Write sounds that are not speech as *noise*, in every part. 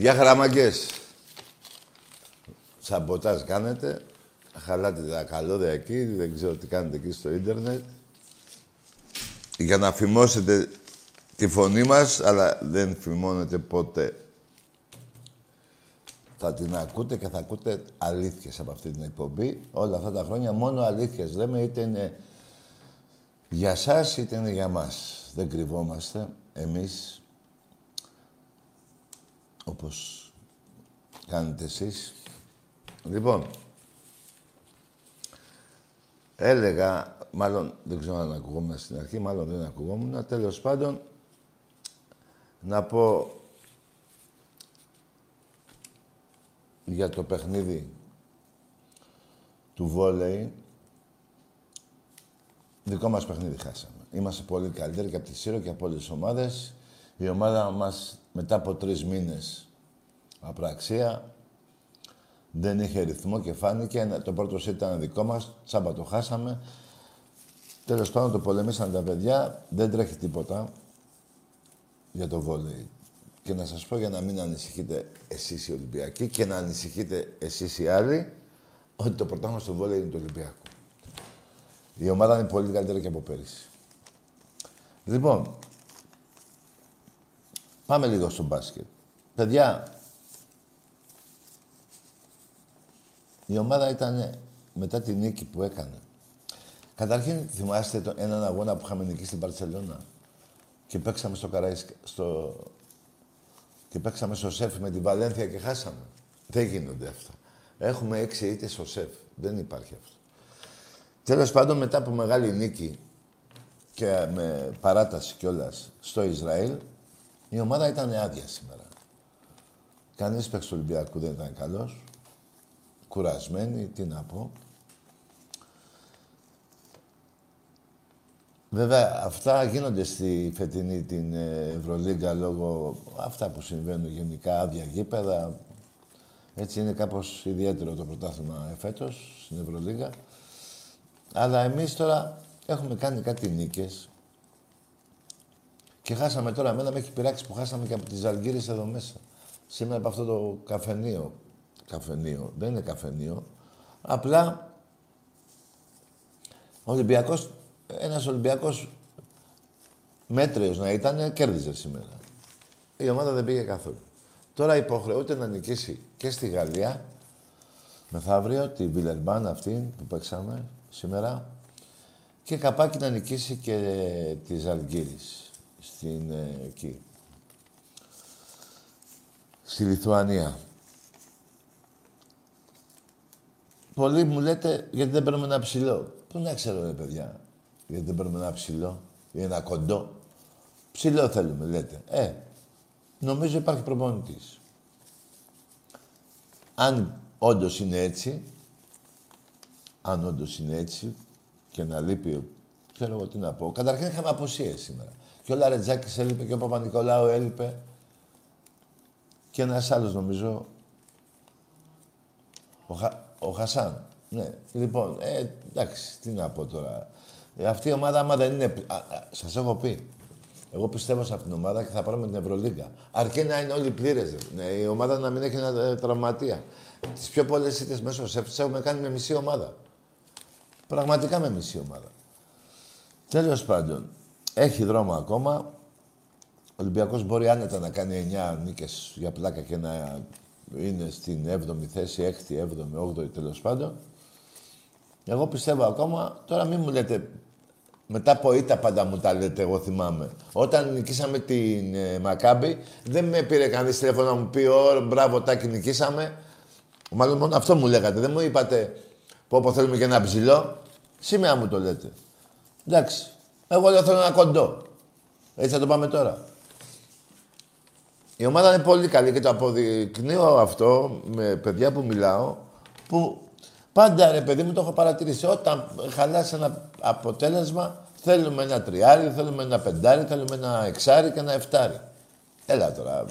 Γεια χαραμαγκές. Σαμποτάζ κάνετε. Χαλάτε τα καλώδια εκεί. Δεν ξέρω τι κάνετε εκεί στο ίντερνετ. Για να φημώσετε τη φωνή μας, αλλά δεν φημώνετε ποτέ. Θα την ακούτε και θα ακούτε αλήθειες από αυτή την εκπομπή. Όλα αυτά τα χρόνια μόνο αλήθειες λέμε, είτε είναι για σας είτε είναι για μας. Δεν κρυβόμαστε εμείς, όπως κάνετε εσείς. Λοιπόν, έλεγα, μάλλον δεν ξέρω αν ακουγόμουν στην αρχή, μάλλον δεν ακουγόμουν, τέλος πάντων, να πω για το παιχνίδι του βόλεϊ. Δικό μας παιχνίδι χάσαμε. Είμαστε πολύ καλύτεροι και από τη Σύρο και από όλες τις ομάδες. Η ομάδα μας μετά από τρεις μήνες απραξία δεν είχε ρυθμό και φάνηκε. Το πρώτο σετ ήταν δικό μας, τσάμπα το χάσαμε. Τέλος πάντων το πολεμήσαν τα παιδιά, δεν τρέχει τίποτα για το βόλεϊ. Και να σας πω για να μην ανησυχείτε εσείς οι Ολυμπιακοί και να ανησυχείτε εσείς οι άλλοι ότι το πρωτάθλημα στο βόλεϊ είναι το Ολυμπιακό. Η ομάδα είναι πολύ καλύτερη και από πέρυσι. Λοιπόν, πάμε λίγο στο μπάσκετ. Παιδιά, η ομάδα ήταν μετά τη νίκη που έκανε. Καταρχήν, θυμάστε το, έναν αγώνα που είχαμε νικήσει στην Παρσελώνα και παίξαμε στο Καραϊσκ... στο... και παίξαμε στο ΣΕΦ με την Βαλένθια και χάσαμε. Δεν γίνονται αυτά. Έχουμε έξι είτε στο ΣΕΦ. Δεν υπάρχει αυτό. Τέλος πάντων, μετά από μεγάλη νίκη και με παράταση κιόλας στο Ισραήλ, η ομάδα ήταν άδεια σήμερα. Κανείς παίξ του Ολυμπιακού δεν ήταν καλός. Κουρασμένοι, τι να πω. Βέβαια, αυτά γίνονται στη φετινή την ε, Ευρωλίγκα λόγω αυτά που συμβαίνουν γενικά, άδεια γήπεδα. Έτσι είναι κάπως ιδιαίτερο το πρωτάθλημα φέτος στην Ευρωλίγκα. Αλλά εμείς τώρα έχουμε κάνει κάτι νίκες και χάσαμε τώρα. Εμένα με έχει πειράξει που χάσαμε και από τις Αλγύρες εδώ μέσα. Σήμερα από αυτό το καφενείο. Καφενείο. Δεν είναι καφενείο. Απλά ο Ολυμπιακός ένας Ολυμπιακός μέτριος να ήταν, κέρδιζε σήμερα. Η ομάδα δεν πήγε καθόλου. Τώρα υποχρεούται να νικήσει και στη Γαλλία, μεθαύριο, τη Βιλερμπάν αυτή που παίξαμε σήμερα, και καπάκι να νικήσει και τη Ζαλγκύρης, στην ε, εκεί. Στη Λιθουανία. Πολλοί μου λέτε γιατί δεν παίρνουμε ένα ψηλό. Πού να ξέρω, ρε παιδιά γιατί δεν παίρνουμε ένα ψηλό ή ένα κοντό. Ψηλό θέλουμε, λέτε. Ε, νομίζω υπάρχει προπονητής. Αν όντως είναι έτσι, αν όντως είναι έτσι και να λείπει, ξέρω εγώ τι να πω. Καταρχήν είχαμε αποσίες σήμερα. Και ο Λαρετζάκης έλειπε και ο Παπα-Νικολάου έλειπε. Και ένας άλλος νομίζω, ο, Χα... ο Χασάν. Ναι, λοιπόν, ε, εντάξει, τι να πω τώρα. Ε, αυτή η ομάδα, άμα δεν είναι. Σας έχω πει. Εγώ πιστεύω σε αυτήν την ομάδα και θα πάρουμε την Ευρωλίγκα. Αρκεί να είναι όλοι πλήρες. Ναι, η ομάδα να μην έχει ένα ε, τραυματία. Τις πιο πολλές ήττε μέσω σεφ έχουμε κάνει με μισή ομάδα. Πραγματικά με μισή ομάδα. Τέλος πάντων, έχει δρόμο ακόμα. Ο Ολυμπιακός μπορεί άνετα να κάνει 9 νίκες για πλάκα και να είναι στην 7η θέση, 6η, 7η, 8η τέλος πάντων. Εγώ πιστεύω ακόμα, τώρα μην μου λέτε, μετά από ήττα πάντα μου τα λέτε, εγώ θυμάμαι. Όταν νικήσαμε την ε, Μακάμπη, δεν με πήρε κανείς τηλέφωνο να μου πει, Ω, μπράβο, τάκι, νικήσαμε. Μάλλον μόνο αυτό μου λέγατε. Δεν μου είπατε, πω, πω θέλουμε και ένα ψηλό. Σήμερα μου το λέτε. Εντάξει. Εγώ δεν θέλω ένα κοντό. Έτσι θα το πάμε τώρα. Η ομάδα είναι πολύ καλή και το αποδεικνύω αυτό με παιδιά που μιλάω, που Πάντα ρε παιδί μου το έχω παρατηρήσει. Όταν χαλάσει ένα αποτέλεσμα, θέλουμε ένα τριάρι, θέλουμε ένα πεντάρι, θέλουμε ένα εξάρι και ένα εφτάρι. Έλα τώρα.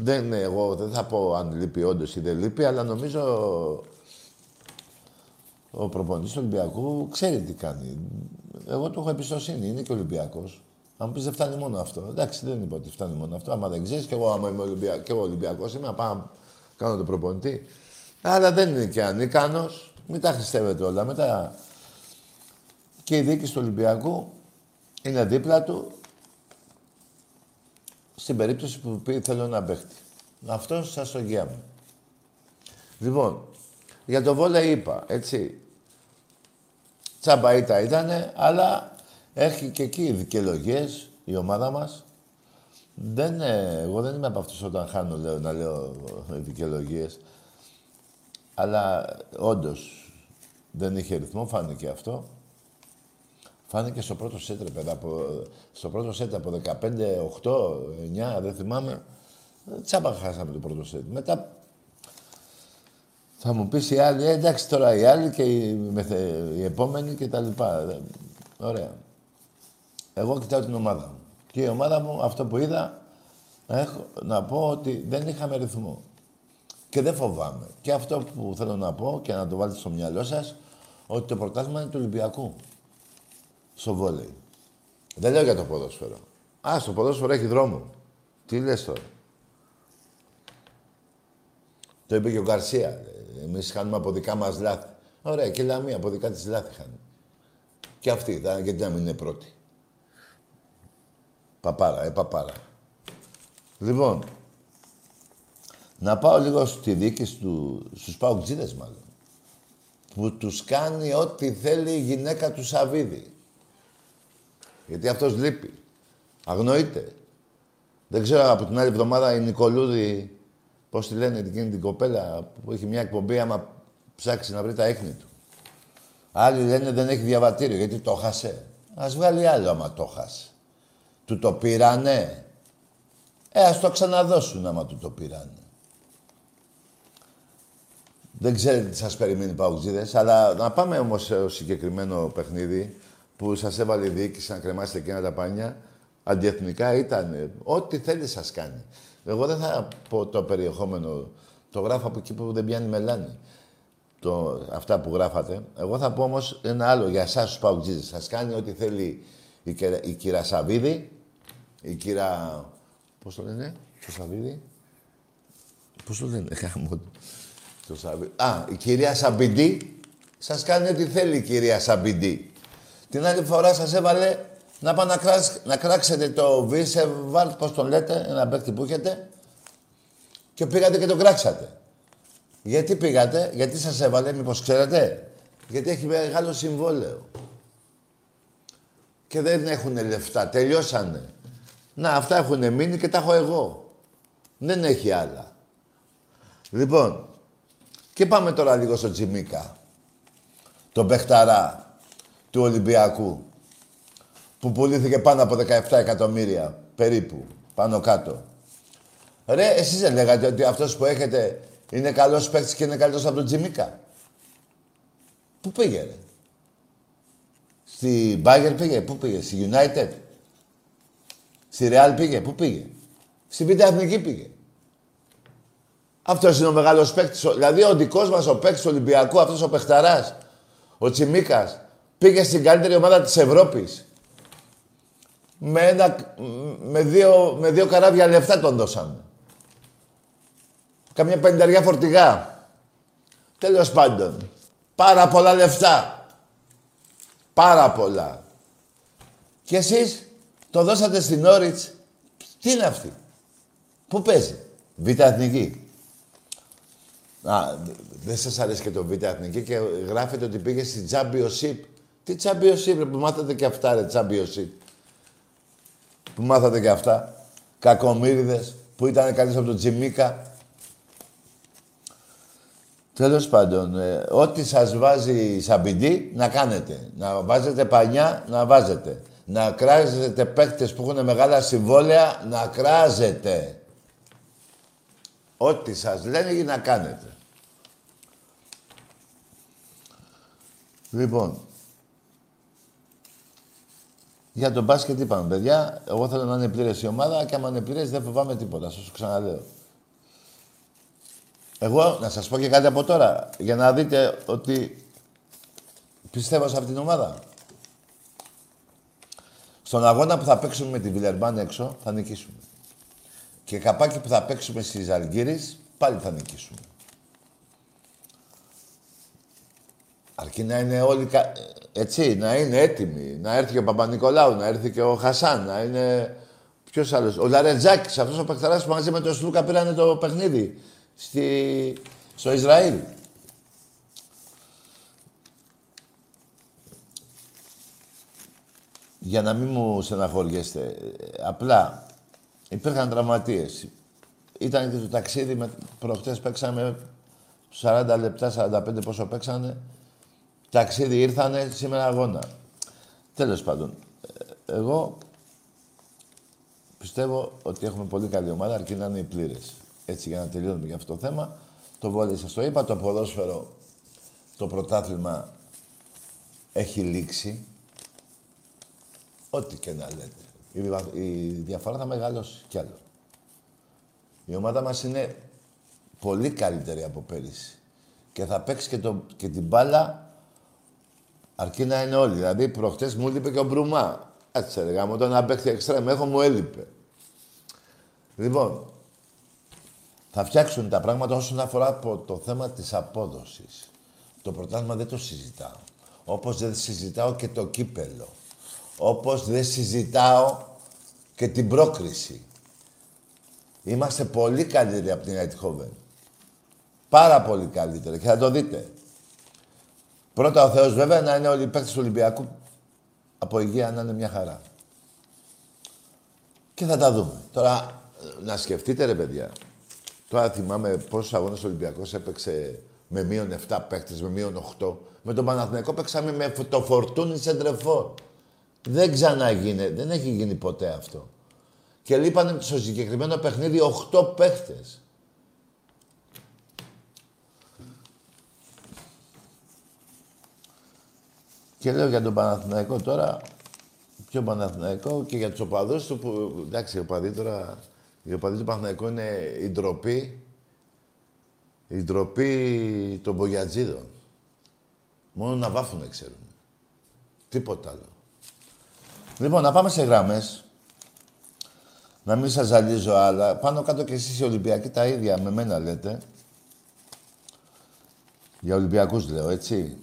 Δεν, εγώ δεν θα πω αν λείπει όντως ή δεν λείπει, αλλά νομίζω ο προπονητής του Ολυμπιακού ξέρει τι κάνει. Εγώ του έχω εμπιστοσύνη, είναι και Ολυμπιακός. Αν μου πεις δεν φτάνει μόνο αυτό. Εντάξει, δεν είπα ότι φτάνει μόνο αυτό. Άμα δεν ξέρεις, και εγώ, άμα είμαι Ολυμπια... και εγώ Ολυμπιακός είμαι, να πάω κάνω τον προπονητή. Αλλά δεν είναι και ανίκανος. Μην τα χρηστεύετε όλα. Μετά και η διοίκηση του Ολυμπιακού είναι δίπλα του στην περίπτωση που πει θέλω να παίχτη. Αυτό σας το μου. Λοιπόν, για το βόλεϊ είπα, έτσι. Τσαμπαΐτα ήτανε, αλλά έχει και εκεί δικαιολογίες η ομάδα μας. Δεν, εγώ δεν είμαι από αυτούς όταν χάνω λέω, να λέω δικαιολογίες. Αλλά όντως δεν είχε ρυθμό, φάνηκε αυτό. Φάνηκε στο πρώτο σετ, ρε από, στο πρώτο σετ από 15, 8, 9, δεν θυμάμαι. Τσάμπα χάσαμε το πρώτο σετ. Μετά θα μου πεις οι άλλοι, ε, εντάξει τώρα οι άλλοι και οι, μεθε, οι επόμενοι και τα λοιπά. Ωραία. Εγώ κοιτάω την ομάδα μου. Και η ομάδα μου, αυτό που είδα, έχω, να πω ότι δεν είχαμε ρυθμό. Και δεν φοβάμαι. Και αυτό που θέλω να πω και να το βάλετε στο μυαλό σας, ότι το πρωτάθλημα είναι του Ολυμπιακού. Στο βόλεϊ. Δεν λέω για το ποδόσφαιρο. Α, στο ποδόσφαιρο έχει δρόμο. Τι λες τώρα. Το είπε και ο Γκαρσία. Εμείς χάνουμε από δικά μας λάθη. Ωραία, και η Λαμία από δικά της λάθη χάνει. Και αυτή, γιατί να μην είναι πρώτη. Παπάρα, ε, παπάρα. Λοιπόν, να πάω λίγο στη δίκη του, στους παουτζίδες μάλλον. Που τους κάνει ό,τι θέλει η γυναίκα του Σαββίδη. Γιατί αυτός λείπει. Αγνοείται. Δεν ξέρω από την άλλη εβδομάδα η Νικολούδη Πώς τη λένε εκείνη την κοπέλα που έχει μια εκπομπή, άμα ψάξει να βρει τα έχνη του. Άλλοι λένε δεν έχει διαβατήριο γιατί το χάσε. Α βγάλει άλλο άμα το χάσε. Του το πήρανε. Ε, ας το ξαναδώσουν άμα του το πήρανε. Δεν ξέρετε τι σας περιμένει παουτζίδες, αλλά να πάμε όμως σε συγκεκριμένο παιχνίδι που σας έβαλε η διοίκηση να κρεμάσετε εκείνα τα πάνια. Αντιεθνικά ήταν. Ό,τι θέλει σας κάνει. Εγώ δεν θα πω το περιεχόμενο. Το γράφω από εκεί που δεν πιάνει μελάνη. Το, αυτά που γράφατε. Εγώ θα πω όμως ένα άλλο για εσάς τους Παουτζίδε. Σας κάνει ό,τι θέλει η, η κυρία Σαββίδη, η κυρία. Πώς το λένε, το Σαββίδη. Πώς το λένε, το Σαββίδη. Α, η κυρία Σαμπιντή. Σας κάνει ό,τι θέλει η κυρία Σαμπιντή. Την άλλη φορά σας έβαλε να πάω να, να κράξετε το Βίσεβαρτ, πώς τον λέτε, ένα παίκτη που έχετε, και πήγατε και τον κράξατε. Γιατί πήγατε, γιατί σας έβαλε, μήπως ξέρετε; Γιατί έχει μεγάλο συμβόλαιο. Και δεν έχουν λεφτά, τελειώσανε. Να, αυτά έχουν μείνει και τα έχω εγώ. Δεν έχει άλλα. Λοιπόν, και πάμε τώρα λίγο στο Τσιμίκα. Τον παιχταρά του Ολυμπιακού που πουλήθηκε πάνω από 17 εκατομμύρια περίπου, πάνω κάτω. Ρε, εσείς δεν λέγατε ότι αυτός που έχετε είναι καλός παίκτης και είναι καλύτερος από τον Τζιμίκα; Πού πήγε, ρε; Στη Bayern πήγε, πού πήγε, στη United; Στη Real πήγε, πού πήγε; Στη Β' Εθνική πήγε. Αυτός είναι ο μεγάλος παίκτης. Δηλαδή ο δικός μας ο παίκτης του Ολυμπιακού, αυτός ο παιχταρά, ο Τσιμίκας, πήγε στην καλύτερη ομάδα της Ευρώπης με, ένα, με, δύο, με δύο καράβια λεφτά τον δώσαμε. Καμιά πενταριά φορτηγά. Τέλος πάντων. Πάρα πολλά λεφτά. Πάρα πολλά. Και εσείς το δώσατε στην Όριτς. Τι είναι αυτή; Πού παίζει; Β' Εθνική. Α, δεν σας αρέσει και το Β' Εθνική και γράφετε ότι πήγε στη Championship. Τι Championship, που μάθατε και αυτά ρε Championship που μάθατε και αυτά. Κακομύριδες που ήταν καλύτερος από τον Τζιμίκα. Τέλος πάντων, ε, ό,τι σας βάζει σαμπιντή, να κάνετε. Να βάζετε πανιά, να βάζετε. Να κράζετε παίκτες που έχουν μεγάλα συμβόλαια, να κράζετε. Ό,τι σας λένε να κάνετε. Λοιπόν, για τον μπάσκετ είπαμε, παιδιά, εγώ θέλω να είναι πλήρες η ομάδα και άμα είναι πλήρες δεν φοβάμαι τίποτα. Σας το ξαναλέω. Εγώ να σας πω και κάτι από τώρα, για να δείτε ότι πιστεύω σε αυτήν την ομάδα. Στον αγώνα που θα παίξουμε με τη Βιλερμπάν έξω, θα νικήσουμε. Και καπάκι που θα παίξουμε στις Αλγύρης, πάλι θα νικήσουμε. Αρκεί να είναι όλοι, έτσι, να είναι έτοιμοι. Να έρθει και ο Παπα-Νικολάου, να έρθει και ο Χασάν, να είναι... Ποιος άλλος. Ο Λαρετζάκης, αυτός ο παιχταράς που μαζί με τον Σλούκα πήρανε το παιχνίδι στη... στο Ισραήλ. Για να μην μου στεναχωριέστε. Απλά υπήρχαν τραυματίες. Ήταν και το ταξίδι, με... προχτές παίξαμε 40 λεπτά, 45 πόσο παίξανε. Ταξίδι ήρθανε, σήμερα αγώνα. Τέλος πάντων, ε, εγώ πιστεύω ότι έχουμε πολύ καλή ομάδα, αρκεί να είναι οι πλήρες. Έτσι, για να τελειώνουμε για αυτό το θέμα. Το βόλιο σας το είπα, το ποδόσφαιρο, το πρωτάθλημα έχει λήξει. Ό,τι και να λέτε. Η διαφορά θα μεγαλώσει κι άλλο. Η ομάδα μας είναι πολύ καλύτερη από πέρυσι. Και θα παίξει και, το, και την μπάλα αρκεί να είναι όλοι. Δηλαδή, προχτές μου έλειπε και ο Μπρουμά. Έτσι ρε, μου τον παίξει εξτρέμ. Έχω μου έλειπε. Λοιπόν, θα φτιάξουν τα πράγματα όσον αφορά το θέμα της απόδοσης. Το πρωτάθλημα δεν το συζητάω. Όπως δεν συζητάω και το κύπελο. Όπως δεν συζητάω και την πρόκριση. Είμαστε πολύ καλύτεροι από την Αιτχόβεν. Πάρα πολύ καλύτεροι. Και θα το δείτε. Πρώτα ο Θεός βέβαια να είναι όλοι οι παίκτες του Ολυμπιακού από υγεία να είναι μια χαρά. Και θα τα δούμε. Τώρα, να σκεφτείτε ρε παιδιά. Τώρα θυμάμαι πόσους αγώνες ο Ολυμπιακός έπαιξε με μείον 7 παίκτες, με μείον 8. Με τον Παναθηναϊκό παίξαμε με το φορτούνι Σεντρεφόρ. Δεν ξαναγίνει, δεν έχει γίνει ποτέ αυτό. Και λείπανε στο συγκεκριμένο παιχνίδι 8 παίχτες. Και λέω για τον Παναθηναϊκό τώρα, πιο Παναθηναϊκό και για τους οπαδούς του που, εντάξει, οι οπαδοί τώρα, οι οπαδοί του Παναθηναϊκού είναι η ντροπή, η ντροπή των Μπογιατζίδων. Μόνο να βάφουνε ξέρουν. Τίποτα άλλο. Λοιπόν, να πάμε σε γράμμες. Να μην σας ζαλίζω άλλα. Πάνω κάτω και εσείς οι Ολυμπιακοί τα ίδια με μένα λέτε. Για Ολυμπιακούς λέω, έτσι.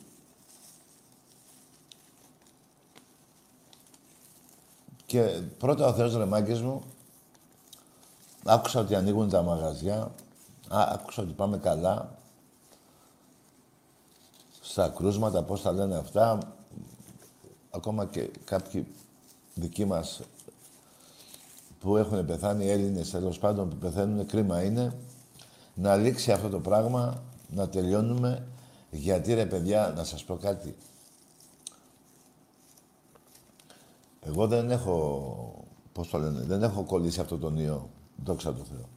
Και πρώτα ο Θεός ρε μου, άκουσα ότι ανοίγουν τα μαγαζιά, α, άκουσα ότι πάμε καλά, στα κρούσματα, πώς τα λένε αυτά, ακόμα και κάποιοι δικοί μας που έχουν πεθάνει, οι Έλληνες τέλος πάντων που πεθαίνουν, κρίμα είναι, να λήξει αυτό το πράγμα, να τελειώνουμε, γιατί ρε παιδιά, να σας πω κάτι, Εγώ δεν έχω, πώς το λένε, δεν έχω κολλήσει αυτό τον ιό. Δόξα τω Θεώ.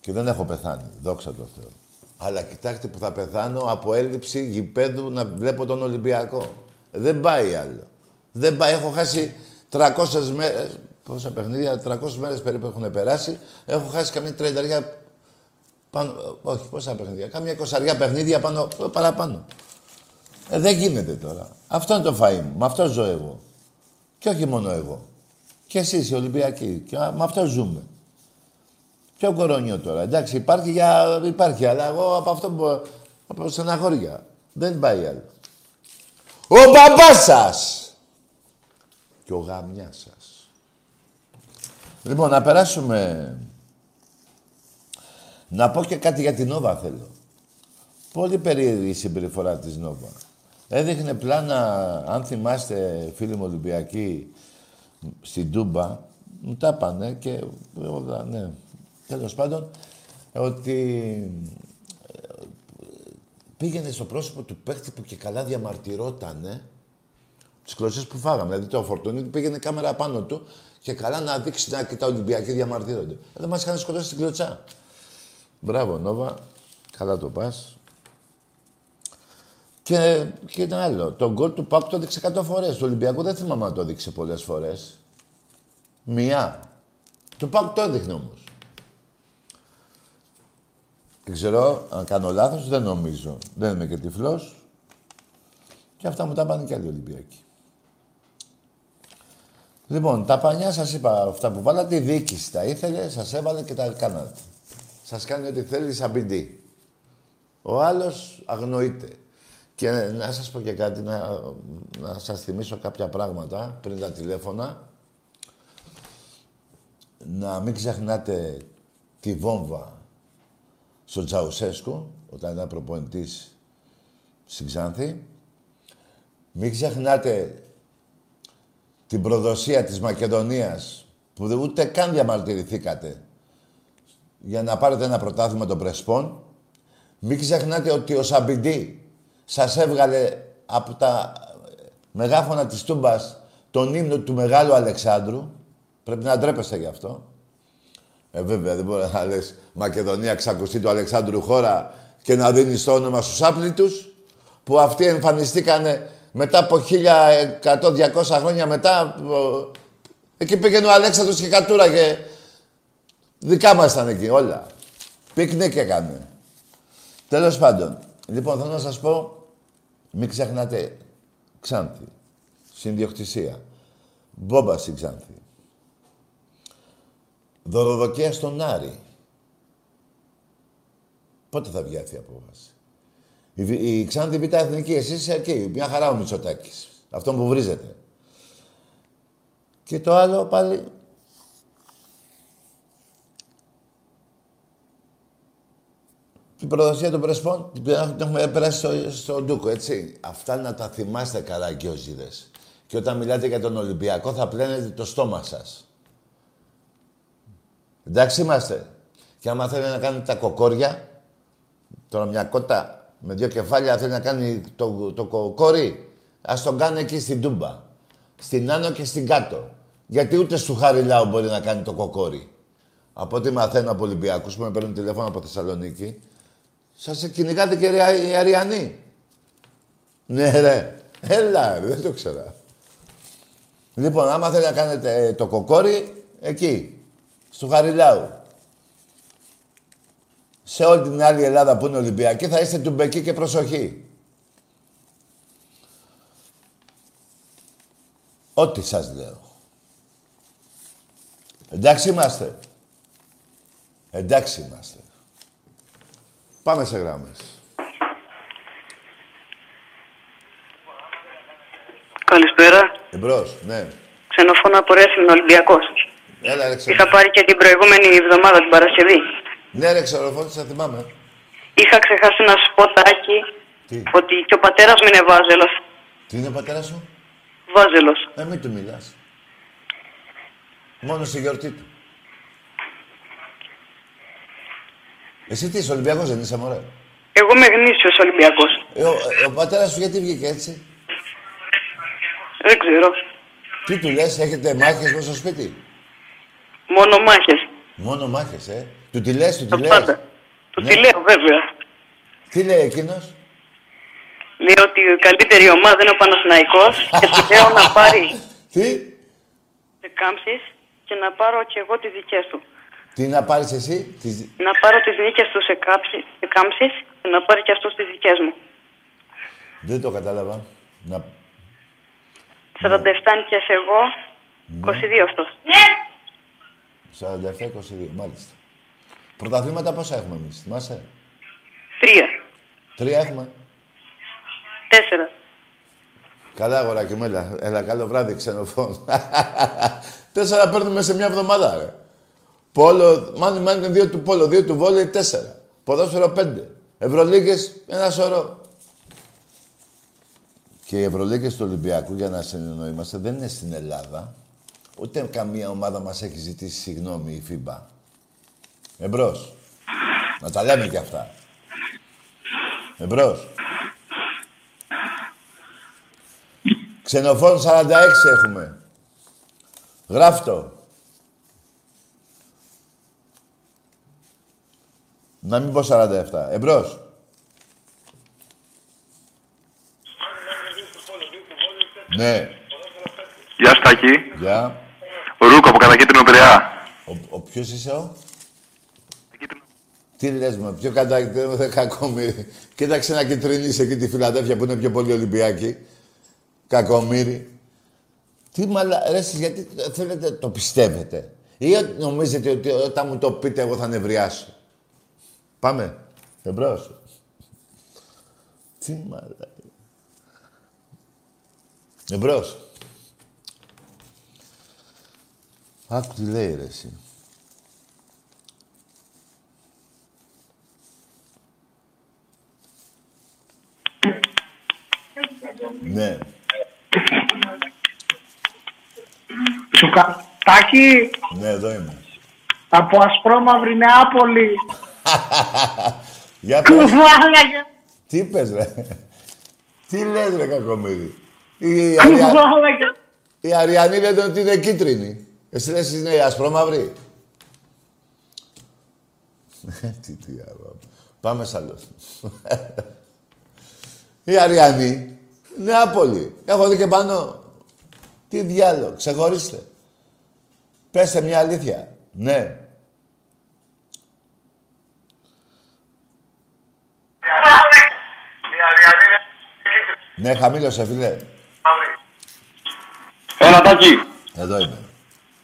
Και δεν έχω πεθάνει. Δόξα τω Θεώ. Αλλά κοιτάξτε που θα πεθάνω από έλλειψη γηπέδου να βλέπω τον Ολυμπιακό. Δεν πάει άλλο. Δεν πάει. Έχω χάσει 300 μέρες, πόσα παιχνίδια, 300 μέρες περίπου έχουν περάσει. Έχω χάσει καμία τρενταριά πάνω, όχι, πόσα παιχνίδια. Κάμια εικοσαριά παιχνίδια πάνω, παραπάνω. Ε, δεν γίνεται τώρα. Αυτό είναι το φαΐ μου. Με αυτό ζω εγώ. Και όχι μόνο εγώ. Και εσείς οι Ολυμπιακοί. Και με αυτό ζούμε. Ποιο κορώνιο τώρα. Εντάξει, υπάρχει, για... υπάρχει αλλά εγώ από αυτό που... από στεναχώρια. Δεν πάει άλλο. Ο μπαμπάς σας! Και ο γαμιάς σας. Λοιπόν, να περάσουμε... Να πω και κάτι για την Νόβα θέλω. Πολύ περίεργη η συμπεριφορά της Νόβα. Έδειχνε πλάνα, αν θυμάστε, φίλοι μου Ολυμπιακοί, στην Τούμπα, μου τα πάνε και ναι, τέλος πάντων, ότι ε, πήγαινε στο πρόσωπο του παίχτη που και καλά διαμαρτυρότανε τις κλωσσέ που φάγαμε. Δηλαδή το φορτούνι πήγαινε κάμερα πάνω του και καλά να δείξει να και τα Ολυμπιακοί διαμαρτύρονται. Δεν μας είχαν σκοτώσει την κλωτσά. Μπράβο, Νόβα. Καλά το πας. Και, και ένα άλλο. Το γκολ του Πάκου το έδειξε 100 φορές. Το Ολυμπιακό δεν θυμάμαι να το έδειξε πολλές φορές. Μία. Το Πάκου το έδειχνε όμως. Δεν ξέρω αν κάνω λάθος, δεν νομίζω. Δεν είμαι και τυφλός. Και αυτά μου τα πάνε και άλλοι Ολυμπιακοί. Λοιπόν, τα πανιά σας είπα αυτά που βάλατε, η διοίκηση τα ήθελε, σας έβαλε και τα κάνατε. Σας κάνει ό,τι θέλει σαν πιντή. Ο άλλος αγνοείται. Και να σας πω και κάτι, να, να σας θυμίσω κάποια πράγματα πριν τα τηλέφωνα. Να μην ξεχνάτε τη βόμβα στο Τζαουσέσκο, όταν ήταν προπονητής στην Ξάνθη. Μην ξεχνάτε την προδοσία της Μακεδονίας, που ούτε καν διαμαρτυρηθήκατε για να πάρετε ένα πρωτάθλημα των Πρεσπών. Μην ξεχνάτε ότι ο Σαμπιντή σας έβγαλε από τα μεγάφωνα της Τούμπας τον ύμνο του Μεγάλου Αλεξάνδρου. Πρέπει να ντρέπεστε γι' αυτό. Ε, βέβαια, δεν μπορεί να λες Μακεδονία ξακουστεί του Αλεξάνδρου χώρα και να δίνεις το όνομα στους άπλητους, που αυτοί εμφανιστήκανε μετά από 1100-200 χρόνια μετά. Εκεί πήγαινε ο Αλέξανδρος και κατούραγε. Δικά μας ήταν εκεί όλα. Πίκνικ έκανε. Τέλος πάντων. Λοιπόν, θέλω να σας πω, μην ξεχνάτε Ξάνθη. Συνδιοκτησία. Μπόμπα στην Ξάνθη. Δωροδοκία στον Άρη. Πότε θα βγει αυτή η απόφαση; Η, η Ξάνθη Β' Εθνική, εσείς είσαι εκεί. Μια χαρά ο Μητσοτάκης. Αυτό που βρίζετε. Και το άλλο πάλι... Την προδοσία των Πρεσπών την έχουμε περάσει στο, στο Ντούκο, έτσι. Αυτά να τα θυμάστε καλά και Και όταν μιλάτε για τον Ολυμπιακό θα πλένετε το στόμα σας. Εντάξει είμαστε. Και άμα θέλετε να κάνετε τα κοκόρια, τώρα μια κότα με δύο κεφάλια θέλει να κάνει το, το κοκόρι, ας τον κάνει εκεί στην Τούμπα. Στην Άνω και στην Κάτω. Γιατί ούτε στο Χαριλάου μπορεί να κάνει το κοκόρι. Από ό,τι μαθαίνω από Ολυμπιακούς που με παίρνουν τηλέφωνο από Θεσσαλονίκη, σας κυνηγάτε και οι Αριανοί. Ναι ρε. Έλα ρε, δεν το ξέρα. Λοιπόν, άμα θέλει να κάνετε ε, το κοκόρι, εκεί, στο Χαριλάου. Σε όλη την άλλη Ελλάδα που είναι Ολυμπιακή θα είστε του Μπεκί και προσοχή. Ό,τι σας λέω. Εντάξει είμαστε. Εντάξει είμαστε. Πάμε σε γράμμες. Καλησπέρα. Εμπρός, ναι. Ξενοφώνα από Ρέθυμνο, Ολυμπιακός. Έλα, ρε, Είχα πάρει και την προηγούμενη εβδομάδα την Παρασκευή. Ναι, ρε, ξεροφώνη, θα θυμάμαι. Είχα ξεχάσει να σου πω, Τάκη, Τι, ότι και ο πατέρας μου είναι βάζελος. τι είναι ο πατέρας σου; Βάζελος. Ε, μην του μιλάς. Μόνο στη γιορτή του. Εσύ τι είσαι, Ολυμπιακός δεν είσαι, μωρέ; Εγώ είμαι γνήσιος Ολυμπιακός. Ε, ο, ε, ο πατέρας σου γιατί βγήκε έτσι; Δεν ξέρω. Τι του λες, έχετε μάχες μέσα στο σπίτι; Μόνο μάχες. Μόνο μάχες, ε; Του τη λες, του Τα τη λες; πάντα. Του Ναι. τη λέω βέβαια. Τι λέει εκείνος; Λέει ότι η καλύτερη ομάδα είναι ο Παναθηναϊκός και του λέω να πάρει *laughs* Τι; σε κάμψεις και να πάρω και εγώ τις δικές του. Τι να πάρεις εσύ. Τις... Να πάρω τις νίκες τους σε, κάψι- σε κάμψεις και να πάρει και αυτός τις δικές μου. Δεν το κατάλαβα. Να... 47 νίκες εγώ, 22 αυτός. 47-22, μάλιστα. Πρωταθλήματα πόσα έχουμε εμείς, θυμάσαι; Τρία. Τρία έχουμε. Τέσσερα. Καλά, αγοράκι μου, έλα. Έλα, καλό βράδυ, ξενοφών. *laughs* τέσσερα παίρνουμε σε μια εβδομάδα, ρε. Πόλο, μάλλον μάλλον είναι δύο του πόλο, δύο του βόλεϊ, τέσσερα. Ποδόσφαιρο πέντε. Ευρωλίγκες, ένα σωρό. Και οι Ευρωλίγκες του Ολυμπιακού, για να συνεννοούμαστε, δεν είναι στην Ελλάδα. Ούτε καμία ομάδα μας έχει ζητήσει συγγνώμη η FIBA. Εμπρός. Να τα λέμε κι αυτά. Εμπρός. Ξενοφών 46 έχουμε. Γράφτο. Να μην πω 47. Εμπρός. Ναι. Γεια σου Τάκη. Γεια. Ο Ρούκο από Κατακίτρινο Πειραιά. Ο, ο ποιος είσαι ο; Τι λες με, ποιο κατάκρινο δεν κακομύρι. Κοίταξε να κυτρινείς εκεί τη Φιλαδέλφια που είναι πιο πολύ Ολυμπιακή. Κακομύρι. Τι μαλα... Ρε, εσείς γιατί θέλετε, το πιστεύετε. Ή νομίζετε ότι όταν μου το πείτε εγώ θα νευριάσω. Πάμε. Εμπρός. Τι μαλα... Εμπρός. Άκου τι λέει ρε εσύ. Ναι. Σουκατάκι, Ναι, εδώ είμαι. από ασπρόμαυρη Νεάπολη. *laughs* Για πες. Κουβάλαγε, Τι είπες, ρε. Τι λες, ρε, κακομύρι. Η, Αρια... κουβάλαγε. η Αριανή λένε ότι είναι κίτρινη. Εσύ λες είναι η ασπρόμαυρη. *laughs* τι, τι, άμα. Πάμε σ' άλλο. *laughs* η Αριανή, Νεάπολη. Έχω δει και πάνω. Τι διάλογο, ξεχωρίστε. Πέστε μια αλήθεια. Ναι. Ναι, χαμήλωσε, φίλε. Έλα, Τάκη. Εδώ είμαι.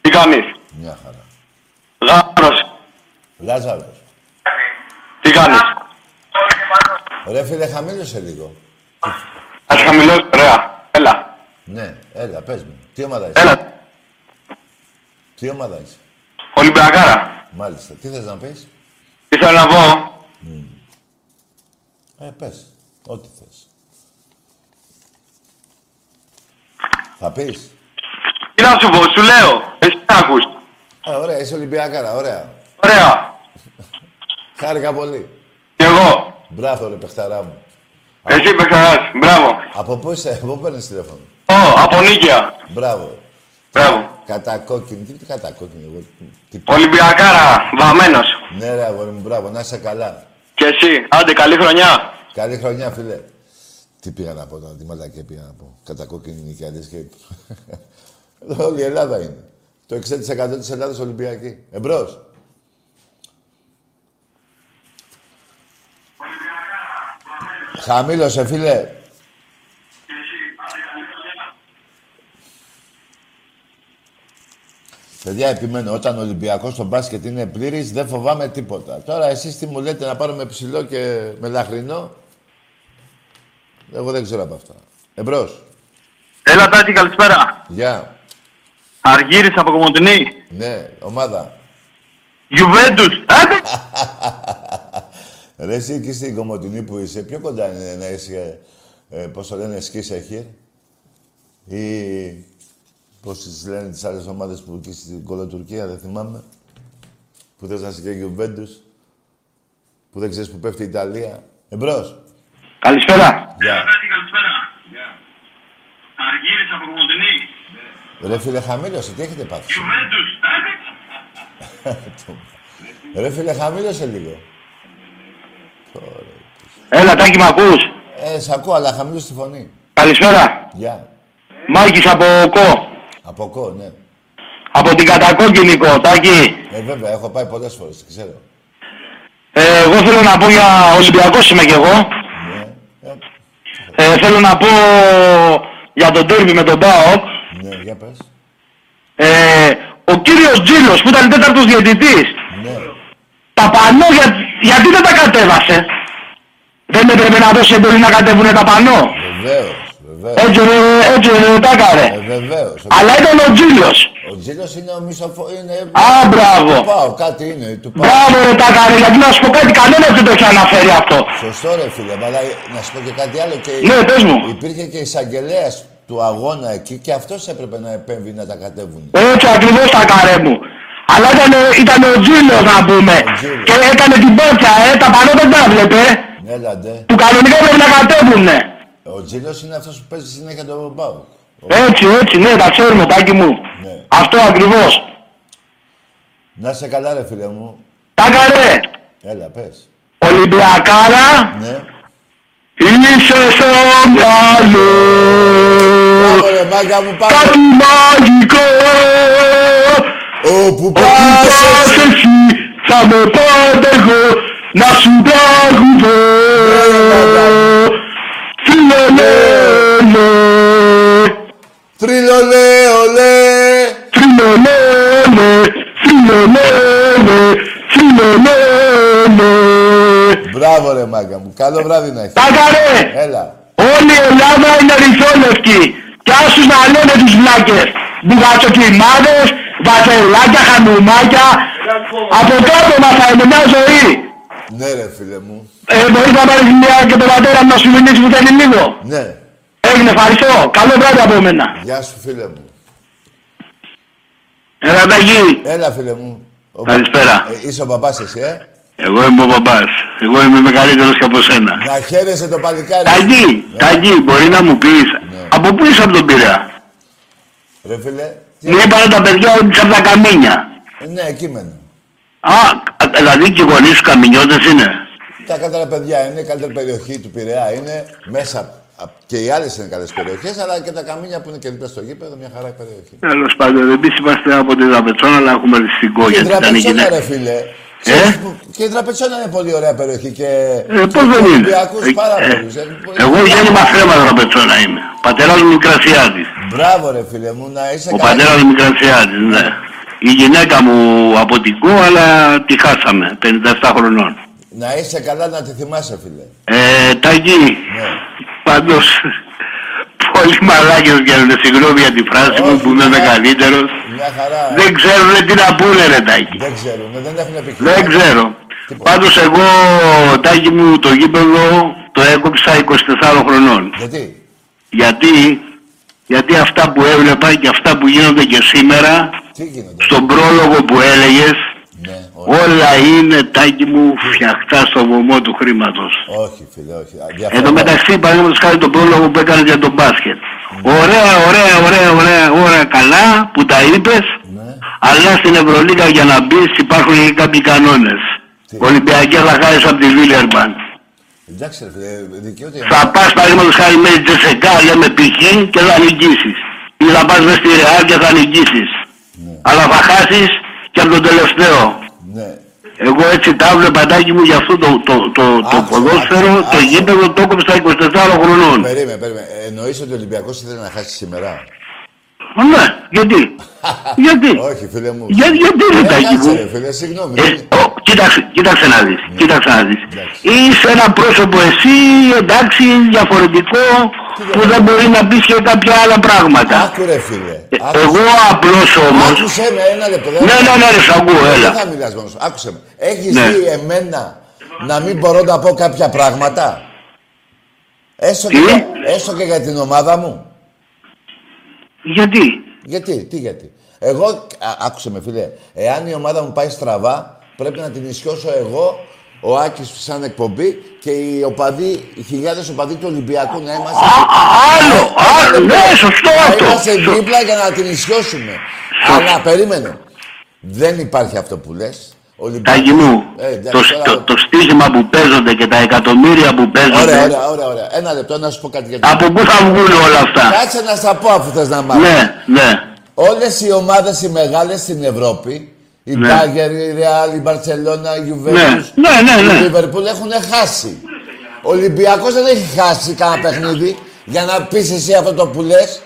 Τι κάνεις; Μια χαρά. Γάρος. Λάζαρος. Τι κάνεις; Ρε φίλε, χαμήλωσε λίγο. Ας χαμηλώσεις, ωραία. Έλα. Ναι, έλα, πες μου. Τι ομάδα είσαι; Έλα. Τι ομάδα είσαι; Ολυμπιακάρα. Μάλιστα. Τι θες να πεις; Τι θέλω να πω; Ε, πες. Ό,τι θες. Θα πεις. Τι να σου πω, σου λέω. Εσύ τι ακούς. Ε, ωραία, είσαι Ολυμπιακάρα, ωραία. Ωραία. Χάρηκα πολύ. Κι εγώ. Μπράβο, ρε παιχταρά μου. Εσύ παιχταράς. Μπράβο. Από πού είσαι, από πού παίρνεις τηλέφωνο; Ω, από Νίκαια. Μπράβο. Μπράβο. Κατακόκκινη. Τι κατακόκκινη, εγώ. Τι... Ολυμπιακάρα. Βαμμένος. Ναι, ρε, αγόρι μου, μπράβο, να είσαι καλά. Και εσύ. Άντε, καλή χρονιά. Καλή χρονιά, φίλε. Τι πήγα να πω τώρα, τι μαλακία πήγα να πω. Κατακόκκινη νικιάδες και... *laughs* Όλη η Ελλάδα είναι. Το 60% της Ελλάδας Ολυμπιακή. Εμπρός. Χαμήλωσε, φίλε. Παιδιά, επιμένω, όταν ο Ολυμπιακός στο μπάσκετ είναι πλήρης, δεν φοβάμαι τίποτα. Τώρα εσείς τι μου λέτε να πάρουμε ψηλό και μελαχρινό; Εγώ δεν ξέρω από αυτά. Εμπρός. Έλα, Τάκη, καλησπέρα. Γεια. Αργύρης από Κομωτινή. Ναι, ομάδα. Γιουβέντους. Άντε. Ρε εσύ εκεί στην Κομωτινή που είσαι, πιο κοντά είναι να είσαι, ε, πώς το λένε, σκίς έχερ. Ή πώς τις λένε τις άλλες ομάδες που εκεί στην Κολοτουρκία, δεν θυμάμαι. Που θες να είσαι και Γιουβέντους. Που δεν ξέρεις που πέφτει η Ιταλία. Εμπρός. Καλησπέρα. Γεια. καλησπέρα. Αργύρης από Κομωτινή. Ρε φίλε, χαμήλωσε, τι έχετε πάθει; Γιουβέντους. Ρε φίλε, χαμήλωσε λίγο. Έλα, Τάκη, μ' ακούς; Ε, σ' ακούω, αλλά χαμήλωσε τη φωνή. Καλησπέρα. Γεια. Μάκης από ΚΟ. Από κο, ναι. Από την κατακόκκινη ΚΟ, Τάκη. Ε, βέβαια, έχω πάει πολλές φορές, ξέρω. Ε, εγώ θέλω να πω για Ολυμπιακός είμαι κι εγώ. Ναι. Ε, Ε, θέλω να πω για τον τέρμι με τον ΠΑΟΚ. ναι, για πες. Ε, ο κύριος Τζίλος που ήταν τέταρτος διαιτητής. Ναι. Τα πανό για, γιατί δεν τα κατέβασε; Δεν έπρεπε να δώσει εντολή να κατέβουνε τα πανό. Βεβαίως, βεβαίως. Έτσι, ε, έτσι ε, τα Ε, έκανε. βεβαίως. Αλλά ήταν ο Τζίλος. Ο Τζίλος είναι ο μισοφο... είναι... Α, μπράβο. Του πάω, κάτι είναι, του πάω. Μπράβο ρε τα έκανε, γιατί να σου πω κάτι, κανένας δεν το έχει αναφέρει αυτό. Σωστό ρε φίλε, αλλά να σου πω και κάτι άλλο και... Ναι, πες μου. Υπήρχε και εισαγγελέας του αγώνα εκεί και αυτός έπρεπε να επέμβει να τα κατέβουν. Έτσι ακριβώς τα καρέ μου. Αλλά ήταν, ήταν ο Τζίλος να πούμε. Τζίλος. Και έκανε την πόρτα, ε, τα πανό δεν τα βλέπε. Έλα ντε. Που κανονικά πρέπει να κατέβουνε. Ο Τζίλος είναι αυτός που παίζει συνέχεια τον Πάο. Έτσι, έτσι, ναι, τα ξέρουμε, τάκι μου. Ναι. Αυτό ακριβώς. Να σε καλά ρε φίλε μου. Τα καρέ. Έλα, πες. Ολυμπιακάρα, Ναι. είσαι στο μυαλό. Μπράβο ρε μάγκα μου, πάμε. Κάτι μαγικό. Όπου Όπου πας πας εσύ. εσύ, θα με πάτε εγώ να σου τραγουδώ. Τριλολέ, ολέ. Τριλολέ, ολέ. Τριλολέ, ολέ. Τριλολέ, ολέ. Τριλολέ, ολέ. Μπράβο ρε μάγκα μου. Καλό βράδυ να έχεις. Τάκαρε. Έλα. Όλη η Ελλάδα είναι ρηθόλευκη. Κι άσους να λένε τους βλάκες. Μπουγατσοκοιμάδες, βατελάκια, χανουμάκια. Από κάτω μας θα είναι μια ζωή. Ναι ρε φίλε μου. Ε, μπορείς να πάρεις μια και τον πατέρα μου να σου μιλήσει που θέλει λίγο; Ναι. Έγινε, ευχαριστώ. Καλό βράδυ από μένα. Γεια σου φίλε μου. Έλα, Ταγί. Έλα φίλε μου. Ο Καλησπέρα. Ε, είσαι ο παπάς εσύ, ε; Εγώ είμαι ο μπαμπάς. Εγώ είμαι μεγαλύτερος και από σένα. Να χαίρεσαι το παλικάρι. Ταγί, Ταγί, μπορεί να μου πεις. Από πού είσαι από τον Πειραιά; Ρε φίλε. τι- Μου είπανε τα παιδιά ότι είσαι από τα Καμίνια. Ε, Ναι, εκεί μένω. Α, δηλαδή και οι γονείς σου καμινιώτες είναι. Τα καλύτερα παιδιά είναι, η καλύτερη περιοχή του Πειραιά είναι μέσα. απ- Και οι άλλες είναι καλές περιοχές, αλλά και τα καμίνια που είναι και δίπλα στο γήπεδο, μια χαρά περιοχή. Τέλος πάντων, εμείς είμαστε από την Δραπετσόνα, αλλά έχουμε ριστικό Και η γιατί ήταν Τραπετσόνα, γυναίκα. ρε φίλε. Ξέρεις που- Και η Τραπετσόνα είναι πολύ ωραία περιοχή και. Ε, πώς δεν είναι; Ολυμπιακούς Ε, πάρα ε, πολλούς. ε. Εγώ γέννημα θέμα Δραπετσόνα είμαι. Πατέρας μου Μικρασιάτης. Μπράβο, ρε φίλε μου, να είσαι Ο καλά. πατέρας μου Μικρασιάτης, ναι. Η γυναίκα μου από την Κο, αλλά τη χάσαμε, 57 χρονών. Να είσαι καλά να τη θυμάσαι, φίλε. Ε, Ταγί, Ναι. πάντως, πολλοί μαλάκες βγαίνουν, συγγνώμη για τη φράση μου Όχι, που είμαι μια- μεγαλύτερος. Μια χαρά. Δεν ξέρουν τι να πούνε ρε Τάκη. Δεν ξέρουν, δεν έχουν επιχειρήσει. Δεν ξέρω. Τίποτα. Πάντως εγώ, Τάκη μου, το γήπεδο το έκοψα 24 χρονών. Γιατί; Γιατί, γιατί αυτά που έβλεπα και αυτά που γίνονται και σήμερα, Τι γίνονται. Στον πρόλογο που έλεγες, Ναι, όχι. όλα είναι, Τάκη μου, φτιαχτά στο βωμό του χρήματος. όχι, φίλε, όχι. Α, Εν τω διαφωνώ. μεταξύ, παραδείγματος χάρη το πρόλογο που έκανες για τον μπάσκετ. Ωραία, ωραία, ωραία, ωραία, ωραία, καλά που τα είπες, Ναι. αλλά στην Ευρωλίγα για να μπεις υπάρχουν και κάποιοι κανόνες. Τι; Ολυμπιακές θα χάσεις από τη Βίλερμπαν. Εντάξει, ρε φίλε, δικαιούται. η Θα πας παραδείγματος χάρη με την Τζεσεκά, λέμε π.χ. και θα νικήσεις. Ή θα πας μες στη Ρεάλ και θα νικήσεις. Αλλά θα χάσεις και από τον τελευταίο. Ναι. Εγώ έτσι τα βλέπα τάκι μου για αυτό το, το, το, το Άκουσα, ποδόσφαιρο, άκουσα, το άκουσα. γήπεδο το έκοψα 24 χρονών. Περίμενε, περίμενε. Εννοείς ότι ο Ολυμπιακός ήθελε να χάσει σήμερα; Α, Ναι, γιατί; *laughs* γιατί; Όχι, φίλε μου. Για, γιατί ρε Ε, τάκι κάτσε, μου; ρε φίλε, συγγνώμη. Ε, ο, κοίταξε, κοίταξε να δεις, κοίταξε να δεις. Εντάξει. Είσαι ένα πρόσωπο εσύ, εντάξει, διαφορετικό, που δεν μπορεί να πεις και κάποια άλλα πράγματα. Άκου ρε φίλε. Ε, Άκουσε. Εγώ απλώς όμως, Άκουσε με ένα λεπτό. δεν- Ναι, ναι, ναι, ρε, σ' ακούω, Δεν έλα. θα μιλάς μόνος σου. Άκουσε με. Έχεις Ναι. δει εμένα να μην μπορώ να πω κάποια πράγματα; Έστω και, Τι; για- έστω και για την ομάδα μου. γιατί; Γιατί, τι γιατί; Εγώ, α, άκουσε με φίλε, εάν η ομάδα μου πάει στραβά, πρέπει να την ισιώσω εγώ, ο Άκης σαν εκπομπή και οι οπαδοί, οι χιλιάδες οπαδοί του Ολυμπιακού να είμαστε... Α, άλλο, Ένα άλλο, λεπτό. ναι, σωστό Να αυτό. είμαστε Σω- δίπλα για να την ισιώσουμε. Αλλά περίμενε. Δεν υπάρχει αυτό που λες. Ο Ολυμπιακός- Τάκι μου, Ε, εντάξει, το, τώρα- το, το στοίχημα που παίζονται και τα εκατομμύρια που παίζονται, Ωραία, ωραία, ωραία, ωραία. Ένα λεπτό να σου πω κάτι για την... από πού θα βγουν όλα αυτά; Κάτσε να στα πω αφού θες να μάθεις. Ναι, ναι. Όλες οι ομάδες οι μεγάλες στην Ευρώπη, η Ναι. Μπάγκερ, η Ρεάλ, η Μπαρτσελώνα, η Ναι, Γιουβέντους, ναι, ναι, η ναι. Λίβερπουλ έχουν χάσει. Ο Ολυμπιακός δεν έχει χάσει κανένα παιχνίδι για να πεις εσύ αυτό το που λες.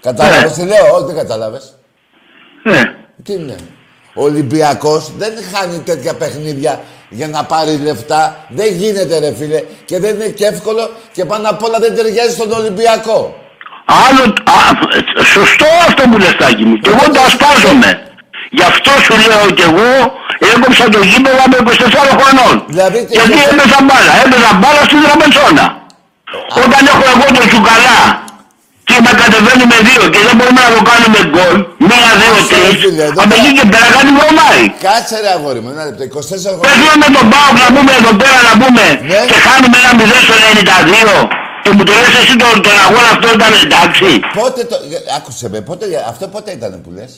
Κατάλαβες Ναι. τι λέω, όχι δεν κατάλαβες. ναι. Τι είναι. Ο Ολυμπιακός δεν χάνει τέτοια παιχνίδια για να πάρει λεφτά. Δεν γίνεται ρε φίλε. Και δεν είναι και εύκολο και πάνω απ' όλα δεν ταιριάζει στον Ολυμπιακό. Άλλο, α, σωστό αυτό που λες Τάκη μου. Και εγώ το ασπάζομαι. Γι' αυτό σου λέω κι εγώ έκοψα το γήπεδο με 24 χρονών. Δηλαδή, τι- Γιατί έπαιζα μπάλα. Έπαιζα μπάλα στην Δραπετσόνα. Όταν έχω εγώ το τσουκαλά και με κατεβαίνει με δύο και δεν μπορούμε να το κάνουμε γκολ, μία, δύο, Άσο, ρε, τρεις, φίλε, εδώ από εκεί και πέρα κάτι βρωμάει. Κάτσε ρε αγόρι μου, ένα λεπτό. 24 χρόνια. Παίζουμε με τον Πάοκ να πούμε εδώ πέρα να πούμε Ναι. και χάνουμε ένα 0 στο 92 και μου το λες εσύ τον, τον αγώνα αυτό ήταν εντάξει. Πότε το. ε, Άκουσε με, πότε, αυτό πότε ήταν που λες;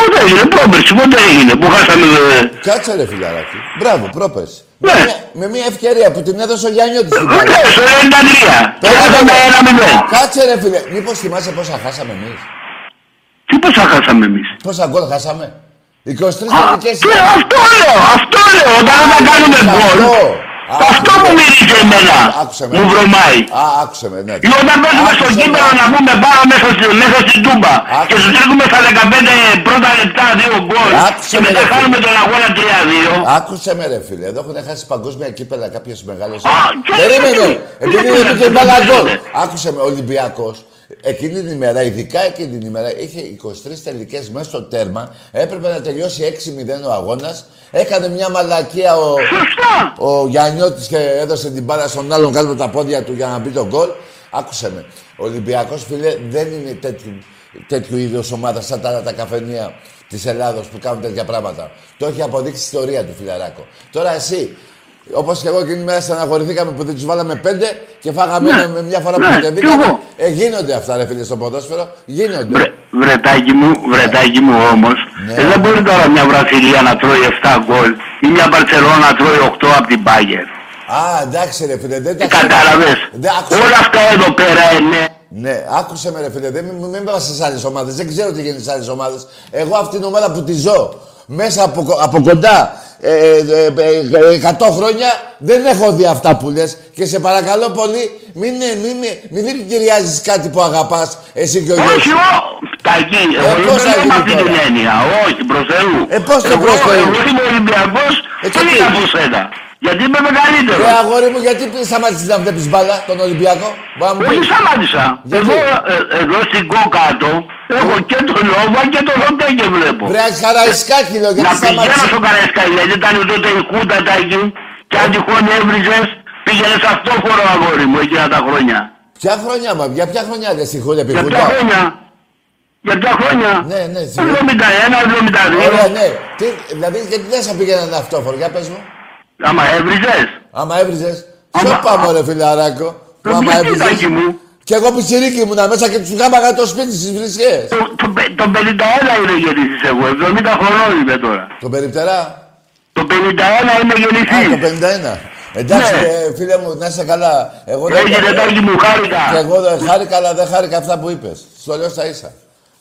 Πότε έγινε, πρόπερση, πότε έγινε που χάσαμε. ε, Κάτσε ρε φιλαράκι. Μπράβο, πρόπερση. Ναι. Με, μια, με μια ευκαιρία που την έδωσε ο Γιάννιώτης στην μπάλα. Ναι, στο 93. Και χάσαμε ένα 0. Κάτσε ρε φίλε. Μήπως θυμάσαι πόσα χάσαμε εμείς; Τι πώς θα χάσαμε εμείς; Πόσα γκολ χάσαμε; 23 Α, τελικές. και αυτό λέω, αυτό λέω. Όταν δεν θα κάνουμε γκολ. Αυτό μου μυρίζει εμένα. Άκουσε με. Μου βρωμάει. Α, άκουσε με, ναι. Ή όταν παίζουμε στο Άκουσε με. κύπελο να πούμε πάνω μέσα, στη- μέσα στην τούμπα Άκουσε. και σου τρέχουμε στα 15 πρώτα λεπτά δύο γκολ Άκουσε και με, μετά ρε, χάνουμε τον αγώνα 3-2. Άκουσε με, ρε φίλε. Εδώ έχουν χάσει παγκόσμια κύπελα κάποιες μεγάλες. Α, και- Περίμενε. Επειδή και- είναι και και- μπάλα γκολ. και- Άκουσε με, Ολυμπιακός. Εκείνη την ημέρα, ειδικά εκείνη την ημέρα, είχε 23 τελικές μέσα στο τέρμα. Έπρεπε να τελειώσει 6-0 ο αγώνας. Έκανε μια μαλακία ο, Σωστά. ο Γιαννιώτης και έδωσε την μπάλα στον άλλον κάτω από τα πόδια του για να μπει τον γκολ. Άκουσε με. Ο Ολυμπιακός, φίλε, δεν είναι τέτοιου, τέτοιου είδους ομάδα σαν τα, τα καφενεία της Ελλάδος που κάνουν τέτοια πράγματα. Το έχει αποδείξει η ιστορία του, φιλαράκο. Τώρα εσύ, όπως και εγώ εκείνη τη μέρα στεναχωρηθήκαμε που δεν τους βάλαμε πέντε και φάγαμε Ναι. ένα με μια φορά που Ναι, κατεβήκαμε. κι εγώ. Ε, γίνονται αυτά, ρε φίλε, στο ποδόσφαιρο. Γίνονται. Βρε, βρετάκι μου, βρετάκι μου όμως, Ναι. ε, δεν μπορεί τώρα μια Βραζιλία να τρώει 7 γκολ ή μια Μπαρτσελώνα να τρώει 8 από την Μπάγκερ. Α, εντάξει, ρε φίλε, δεν τα Ε, Κατάλαβες. Δεν άκουσα. Όλα αυτά εδώ πέρα είναι. Ναι, άκουσε με ρε φίλε, δεν μην, μην πας στις άλλες ομάδες, δεν ξέρω τι γίνεται στις άλλες ομάδες. Εγώ αυτή την ομάδα που τη ζω, μέσα από, κο- από κοντά, ε, ε, ε, ε, 100 χρόνια, δεν έχω δει αυτά που λες. Και σε παρακαλώ πολύ, μην, ε, μην, μην, μην δηλητηριάζεις κάτι που αγαπάς, εσύ και ο γιος Όχι, σου. ο, Τακί, Ε, εγώ πώς θα δεν είμαι γίνει αυτή την τώρα; έννοια. Όχι, προς Θεού. Ε, πώς το Εγώ- προς Θεού; Εγώ είμαι Ολυμπιακός Ε, και τι; είναι από σένα. Γιατί είμαι μεγαλύτερος. Ρε αγόρι μου, γιατί σταμάτησες να βλέπεις μπάλα, τον Ολυμπιακό; Μπορεί να μου Όχι, πεις. σταμάτησα. Γιατί; Εγώ, ε, εδώ στην κόκατο έχω και τον Λόβα και τον Ροντέγκε βλέπω. Βρε Χαραϊσκάκη, λέω, γιατί Να πηγαίνω σταμάτησες; στο Καραϊσκάκι, γιατί ήταν τότε η Χούντα τα εκεί και αν τυχόν έβριζες, πήγαινε σε αυτό φορό αγόρι μου εκείνα τα χρόνια. Ποια χρονιά, μα, για ποια χρονιά λες, συγχωρεί, επί Για ποια Χούντα. χρόνια; Για ποια χρόνια; Ναι, ναι, συγγνώμη. 71, 72. Ωραία, ναι. Τι, δηλαδή, γιατί δεν σε πήγαιναν αυτόφορο, για πες μου. Άμα έβριζες. Άμα έβριζες. Άμα- Ποιο πάμε, ρε φιλαράκο. Που Ε, άμα γιατί, έβριζες. Τάκη μου. Κι εγώ πιτσιρίκι ήμουνα μέσα και τους γάμαγα το σπίτι στις βρισκές. Το, το, πε- το 51 είναι γεννηθής εγώ, 70 χρονών είμαι τώρα. Το περιπτερά. Το 51 είμαι Α, το γεννηθής. 51. Εντάξει, Ναι. ε, φίλε μου, να είσαι καλά. Εγώ δεν Έγινε τάκι μου, Και χάρηκα. εγώ δεν χάρηκα, αλλά δεν χάρηκα αυτά που είπες. Στο λέω στα ίσα.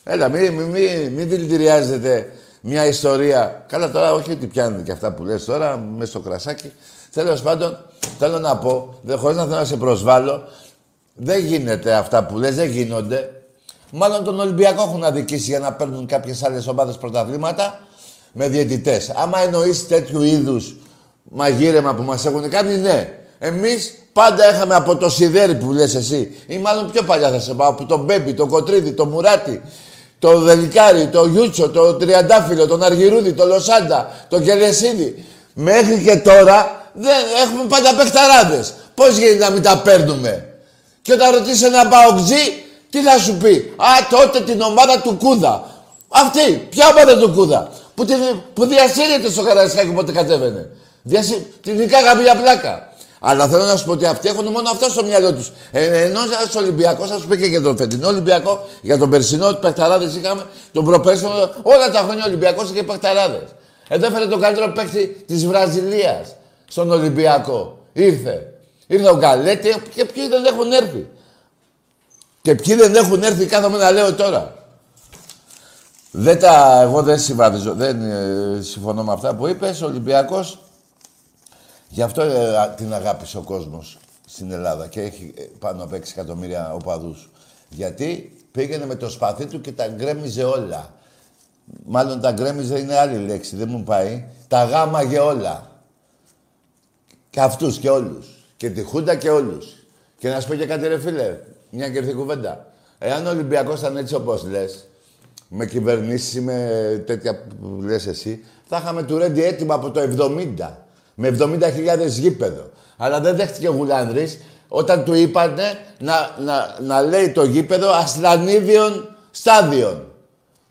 Έλα, μην μη, μη, μη δηλητηριάζετε μια ιστορία. Καλά τώρα, όχι ότι πιάνετε και αυτά που λες τώρα, μέσα στο κρασάκι. Τέλος πάντων, θέλω να πω, δεν χωρίς να θέλω να σε προσβάλλω, δεν γίνεται αυτά που λες, δεν γίνονται. Μάλλον τον Ολυμπιακό έχουν αδικήσει για να παίρνουν κάποιες άλλες ομάδες πρωταθλήματα με διαιτητές. Άμα εννοείς τέτοιου είδους μαγείρεμα που μας έχουν κάνει, ναι. Εμείς πάντα είχαμε από το σιδέρι που λες εσύ, ή μάλλον πιο παλιά θα σε πάω, από τον Μπέμπι, τον Κοτρίδη, τον Μουράτη, το Δελικάρι, το Γιούτσο, το Τριαντάφυλλο, τον Αργυρούδη, το Λοσάντα, το Κελεσίδη. Μέχρι και τώρα δεν έχουμε πάντα παιχταράδες. Πώς γίνεται να μην τα παίρνουμε; Και όταν ρωτήσει ένα παοξή, τι θα σου πει; Α, τότε την ομάδα του Κούδα. Αυτή, ποια ομάδα του Κούδα; Που, την, που διασύρεται στο Καραϊσκάκι πότε κατέβαινε. Διασύ... Την νικάγαμε για πλάκα. Αλλά θέλω να σου πω ότι αυτοί έχουν μόνο αυτό στο μυαλό τους. Ε, ενώ ένας Ολυμπιακός, θα σου πει και για τον φετινό Ολυμπιακό, για τον περσινό, παιχταράδες είχαμε, τον προπέρσινο, όλα τα χρόνια Ολυμπιακός είχε παιχταράδες. Εδώ έφερε τον καλύτερο παίκτη της Βραζιλίας στον Ολυμπιακό. Ήρθε. Ήρθε ο Γκαλέτη και ποιοι δεν έχουν έρθει. Και ποιοι δεν έχουν έρθει, κάθομαι να λέω τώρα. Δεν τα, εγώ δεν συμβαδίζω, δεν ε, συμφωνώ με αυτά που είπες. Ο Ολυμπιακός, γι' αυτό ε, α- την αγάπησε ο κόσμος στην Ελλάδα και έχει ε, πάνω από 6 εκατομμύρια οπαδούς. Γιατί πήγαινε με το σπαθί του και τα γκρέμιζε όλα. Μάλλον τα γκρέμιζε είναι άλλη λέξη, δεν μου πάει. Τα γάμαγε όλα. Και αυτούς και όλους. Και τη Χούντα και όλους. Και να σου πω και κάτι ρε φίλε, μια και ήρθε η κουβέντα. Εάν ο Ολυμπιακός ήταν έτσι όπως λες, με κυβερνήσεις ή με τέτοια που λες εσύ, θα είχαμε του Ρέντι έτοιμα από το 70. Με 70.000 γήπεδο. Αλλά δεν δέχτηκε ο Γουλάνδρης όταν του είπανε να, να, να λέει το γήπεδο Ασλανίδιον Στάδιον.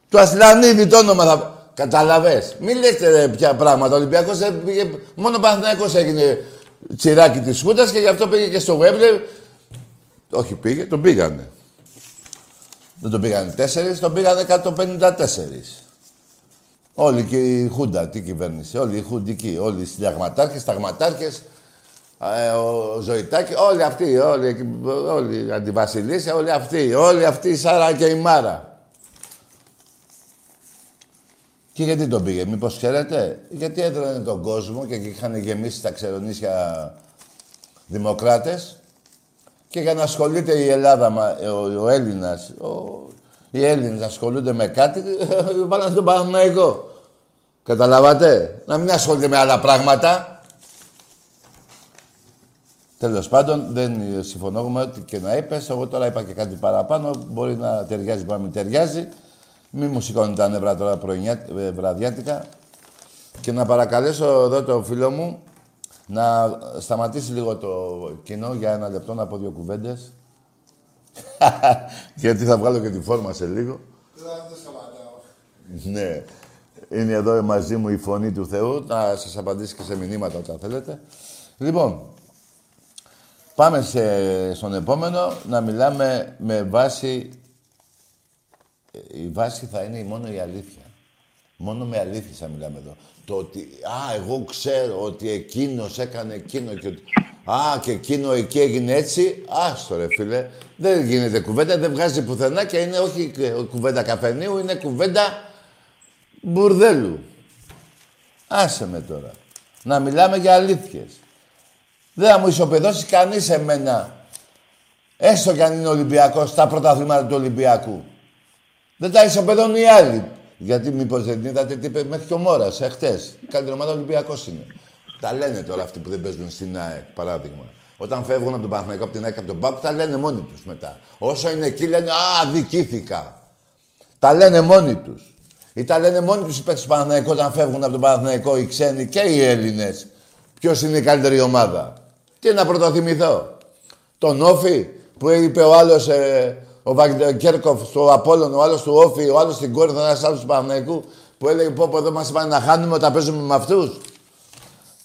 Του Ασλανίδη το όνομα θα... Καταλαβες. Μην λέτε ρε, ποια πράγματα. Ο Ολυμπιακός δεν πήγε... Μόνο ο Παναθηναϊκός έγινε τσιράκι της Χούντας και γι' αυτό πήγε και στο Γουέμπλε. Όχι πήγε, τον πήγανε. Δεν τον πήγανε τέσσερις, τον πήγανε 154. Όλοι και η Χούντα, τι κυβέρνηση, όλοι οι Χουντικοί, όλοι οι συνταγματάρχες, σταγματάρχες, ε, ο Ζωητάκη, όλοι αυτοί, όλοι, εκεί, όλοι οι αντιβασιλίσια, όλοι αυτοί, όλοι αυτοί η Σάρα και η Μάρα. Και γιατί τον πήγε, μήπως ξέρετε, γιατί έδρανε τον κόσμο και είχαν γεμίσει τα ξερονίσια δημοκράτες και για να ασχολείται η Ελλάδα, μα- ο, ο Έλληνας, ο, οι Έλληνες να ασχολούνται με κάτι, *laughs* βάλανε τον Παναθηναϊκό. Καταλάβατε; Να μην ασχολείται με άλλα πράγματα. Τέλος πάντων, δεν συμφωνώ με ό,τι και να είπες. Εγώ τώρα είπα και κάτι παραπάνω. Μπορεί να ταιριάζει, μπορεί να μην ταιριάζει. Μη μου σηκώνει τα νεύρα τώρα πρωινιά, ε, βραδιάτικα. Και να παρακαλέσω εδώ το φίλο μου να σταματήσει λίγο το κοινό για ένα λεπτό να πω δύο κουβέντες. *laughs* Γιατί θα βγάλω και τη φόρμα σε λίγο. Ναι. Είναι εδώ μαζί μου η φωνή του Θεού. Να σας απαντήσει και σε μηνύματα όταν θέλετε. Λοιπόν, πάμε σε, στον επόμενο να μιλάμε με βάση... Η βάση θα είναι μόνο η αλήθεια. Μόνο με αλήθεια θα μιλάμε εδώ. Το ότι, α, εγώ ξέρω ότι εκείνος έκανε εκείνο και ότι, α, και εκείνο εκεί έγινε έτσι, άστο ρε φίλε. Δεν γίνεται κουβέντα, δεν βγάζει πουθενά και είναι όχι κουβέντα καφενείου, είναι κουβέντα μπουρδέλου. Άσε με τώρα. Να μιλάμε για αλήθειες. Δεν θα μου ισοπεδώσει κανείς εμένα. Έστω κι αν είναι Ολυμπιακός, στα πρωταθλήματα του Ολυμπιακού. Δεν τα ισοπεδώνουν οι άλλοι. Γιατί μήπως δεν είδατε τι είπε μέχρι και ο Μόρας, εχθές. Η καλύτερη ομάδα Ολυμπιακός είναι. Τα λένε τώρα αυτοί που δεν παίζουν στην ΑΕΚ, παράδειγμα. Όταν φεύγουν από τον Παναθηναϊκό, από την ΑΕΚ, από τον ΠΑΠ, τα λένε μόνοι τους μετά. Όσο είναι εκεί λένε «Α, δικήθηκα». Τα λένε μόνοι τους. Ή τα λένε μόνοι τους οι παίκτες του Παναθηναϊκού όταν φεύγουν από τον Παναθηναϊκό οι ξένοι και οι Έλληνες. Ποιος είναι η καλύτερη ομάδα. Τι να πρωτοθυμηθώ. Τον Όφη που είπε ο άλλος, ε, ο Βαγγέρκοφ στο Απόλλων, ο άλλος του Όφη, ο άλλος στην Κόρυθο, ένας άλλος του Παναθηναϊκού που έλεγε πω, πω εδώ μας είπαν να χάνουμε όταν παίζουμε με αυτούς.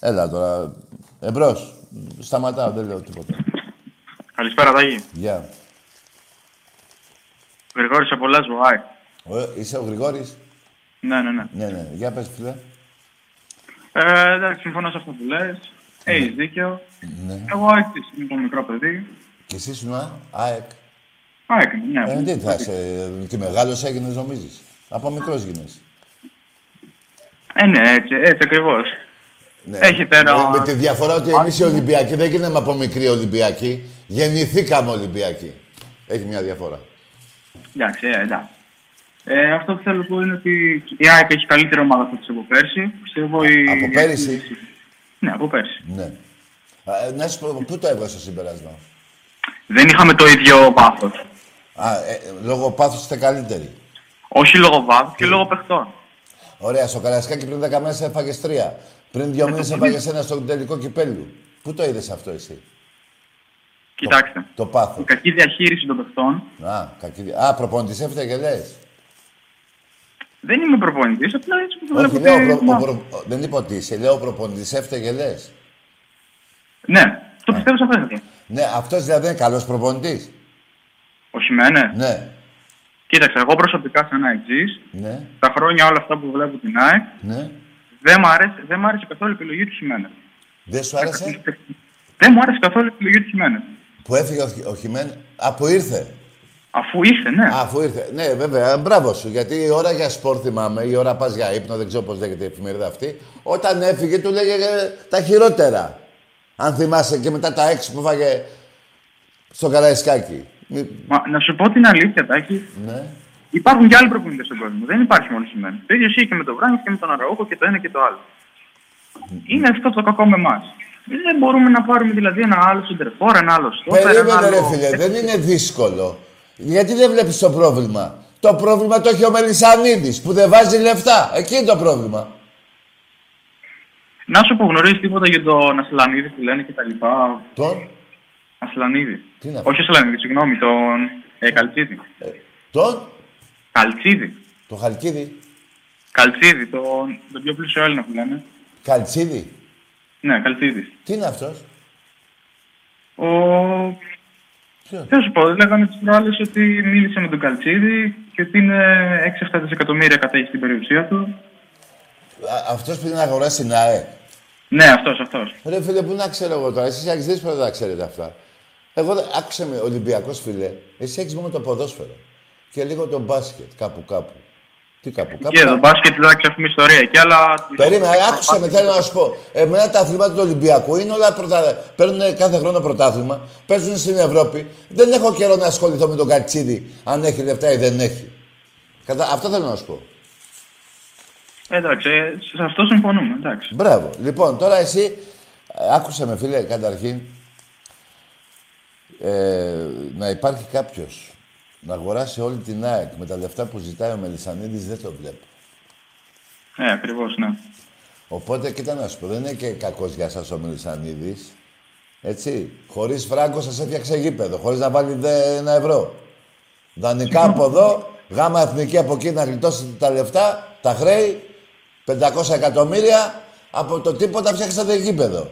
Έλα τώρα, εμπρός. Σταματάω, δεν λέω τίποτα. Καλησπέρα, Τάκη. Γεια. Γρηγόρης από Λέσβο, άι. Yeah. Είσαι ο Γρηγόρης; Ναι, ναι, ναι. Ναι, ναι. Για πες, φίλε. Ε, εντάξει, συμφωνώ σε αυτό που λες. Έχεις δίκιο. Ναι. Εγώ ΑΕΚ είμαι το μικρό παιδί. Και εσύ ήσουν ΑΕΚ. ΑΕΚ, ναι. Ε, τι θα είσαι, και μεγάλος έγινες νομίζεις. Από μικρός γίνες. Ε, ναι, έτσι, έτσι ακριβώς. Ναι. Έχετε ένα- Με, με τη διαφορά ότι εμείς οι Ολυμπιακοί δεν γίναμε από μικροί Ολυμπιακοί. Γεννηθήκαμε Ολυμπιακοί. Έχει μια διαφορά. Εντάξει, ε, εντάξει. Ε, αυτό που θέλω να πω είναι ότι η ΑΕΚ έχει καλύτερη ομάδα από τις από πέρσι. Πιστεύω η... Από πέρυσι; Ναι, από πέρσι. Ναι. Α, ε, να σου πω, πού το έβγαλε το συμπέρασμα. Δεν είχαμε το ίδιο πάθος. Α, ε, λόγω πάθους είστε καλύτεροι. Όχι λόγω βάθους και λόγω παιχτών. Ωραία, στο Καρασκάκι πριν 10 μέρες έφαγες τρία. Πριν δύο μήνες έφαγες ένα στο τελικό κυπέλου. Πού το είδες αυτό εσύ; Κοιτάξτε. Το Η πάθος. κακή διαχείριση των παιχτών Α, κακή... δι- Α, προπονητής έφταιγε λες. δεν είμαι προπονητής, απλά έτσι που το Όχι, βλέπω. λέω, και- προ... ο προ- δεν είπα ότι είσαι. Λέω προπονητής έφταιγε λες. Ναι, το πιστεύω σε αυτό. Ναι, αυτός δηλαδή είναι καλός προπονητής. Ο Σιμένε. Ναι, Κοίταξε, εγώ προσωπικά σαν αεξής, ναι, τα χρόνια όλα αυτά που βλέπω την ΑΕΚ, ναι. Δεν μ' άρεσε, δεν μ' άρεσε καθόλου η επιλογή του Σιμένε. Δεν σου άρεσε; Δεν μου άρεσε καθόλου η επιλογή του Σιμένε. που έφυγε ο, Χι- ο Χιμέν. Α, που ήρθε; Αφού ήρθε, ναι. Α, αφού ήρθε. Ναι, βέβαια, μπράβο σου. Γιατί η ώρα για σπορ θυμάμαι, η ώρα πας για ύπνο, δεν ξέρω πώς λέγεται η εφημερίδα αυτή. Όταν έφυγε, του λέγε τα χειρότερα. Αν θυμάσαι και μετά τα έξι που φάγε στο Καραϊσκάκι. Μη- Μα, να σου πω την αλήθεια, Τάκη, Ναι. Υπάρχουν και άλλοι προπονητές στον κόσμο. Δεν υπάρχει μόνο Σιμένε. Το ίδιο ισχύει και με τον Βράγκο και με τον Αραούχο και το ένα και το άλλο. Είναι αυτό το κακό με εμάς. Δεν μπορούμε να πάρουμε δηλαδή ένα άλλο συντερφόρ, ένα άλλο στόπερ, ένα Περίμενε, ρε άλλο... φίλε, δεν είναι δύσκολο. Γιατί δεν βλέπεις το πρόβλημα; Το πρόβλημα το έχει ο Μελισανίδης που δεν βάζει λεφτά. Εκεί είναι το πρόβλημα. Να σου πω, γνωρίζεις τίποτα για τον Ασλανίδη που λένε και τα λοιπά; Τον, Ασλανίδη. Τι είναι αυτό; Όχι Ασλανίδη, συγγνώμη, τον ε, Καλτσίδη. τον, Καλτσίδη. το Χαλκίδη. Καλτσίδη, τον, τον πιο πλούσιο Έλληνα που λένε. Καλτσίδη. Ναι, Καλτσίδη. Τι είναι αυτός; Ο... Ποιος; Θα σου πω, λέγανε τις προάλλες ότι μίλησε με τον Καλτσίδη και ότι είναι 6-7 δισεκατομμύρια κατέχει στην περιουσία του. Α, αυτός που είναι να αγοράσει την ΑΕ. Ναι, αυτός, αυτός. Ρε φίλε, πού να ξέρω εγώ τώρα. Εσείς έχεις δύσκολο να ξέρετε αυτά. Εγώ, δεν- άκουσε με, Ολυμπιακός φίλε, εσύ έχεις μόνο το ποδόσφαιρο. Και λίγο το μπάσκετ, κάπου κάπου. Τι κάπου, κάπου. Και εδώ μπάσκετ εντάξει έχουμε ιστορία και άλλα. Περίμενα, άκουσα με, θέλω να σου πω. Εμένα τα αθλήματα του Ολυμπιακού είναι όλα πρωτα... Παίρνουν κάθε χρόνο πρωτάθλημα, παίζουν στην Ευρώπη. Δεν έχω καιρό να ασχοληθώ με τον Κατσίδη, αν έχει λεφτά ή δεν έχει. Κατα... Αυτό θέλω να σου πω. Εντάξει, ε, σε αυτό συμφωνούμε. Εντάξει. Μπράβο. Λοιπόν, τώρα εσύ, ε, άκουσε με φίλε, καταρχήν, ε, να υπάρχει κάποιος να αγοράσει όλη την ΑΕΚ με τα λεφτά που ζητάει ο Μελισανίδης, δεν το βλέπω. Ε, ακριβώς, ναι. Οπότε, κοίτα να σου πω, δεν είναι και κακός για σας ο Μελισανίδης. Έτσι. Χωρίς φράγκο σας έφτιαξε γήπεδο, χωρίς να βάλει δε ένα ευρώ. Δανεικά από *laughs* εδώ, γάμα εθνική από εκεί να γλιτώσετε τα λεφτά, τα χρέη, 500 εκατομμύρια, από το τίποτα φτιάξατε γήπεδο.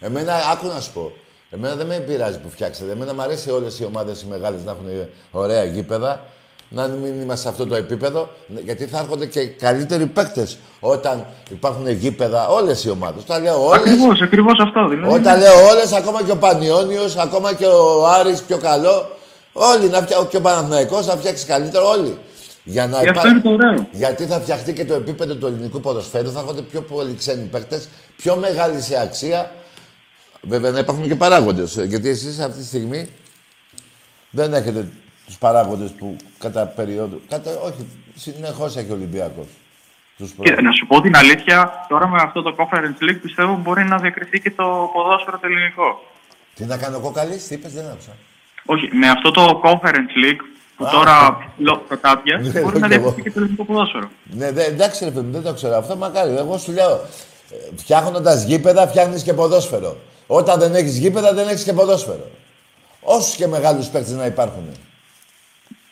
Εμένα, άκου να σου πω, εμένα δεν με πειράζει που φτιάξατε. Εμένα μου αρέσει όλες οι ομάδες οι μεγάλες να έχουν ωραία γήπεδα, να μην είμαστε σε αυτό το επίπεδο, γιατί θα έρχονται και καλύτεροι παίκτες όταν υπάρχουν γήπεδα, όλες οι ομάδες. Τα λέω όλες, Ακριβώς, ακριβώς αυτό. Δηλαδή. όταν λέω όλες, ακόμα και ο Πανιόνιος, ακόμα και ο Άρης πιο καλό, όλοι να φτιά... και ο Παναθηναϊκός να φτιάξει καλύτερο, όλοι. Για να Γι' αυτό είναι το ωραίο. γιατί θα φτιαχτεί και το επίπεδο του ελληνικού ποδοσφαίρου, θα έρχονται πιο πολλοί ξένοι παίκτες, πιο μεγάλη σε αξία. Βέβαια να υπάρχουν και παράγοντες. Γιατί εσείς αυτή τη στιγμή δεν έχετε τους παράγοντες που κατά περίοδο. Κατά, όχι, συνεχώς έχει ο Ολυμπιακός. Τους Και να σου πω την αλήθεια, τώρα με αυτό το Conference League πιστεύω μπορεί να διακριθεί και το ποδόσφαιρο το ελληνικό. Τι να κάνω εγώ καλής, τι είπες, δεν άκουσα. Όχι, με αυτό το Conference League που Α. τώρα λόγω κάποια Ναι, μπορεί να και εγώ. διακριθεί και το ελληνικό ποδόσφαιρο. Ναι, δε, εντάξει ρε παιδί μου, δεν το ξέρω. Αυτό μακάρι. Εγώ σου λέω, φτιάχνοντας γήπεδα, φτιάχνεις και ποδόσφαιρο. Όταν δεν έχεις γήπεδα, δεν έχεις και ποδόσφαιρο. Όσους και μεγάλους παίκτες να υπάρχουν.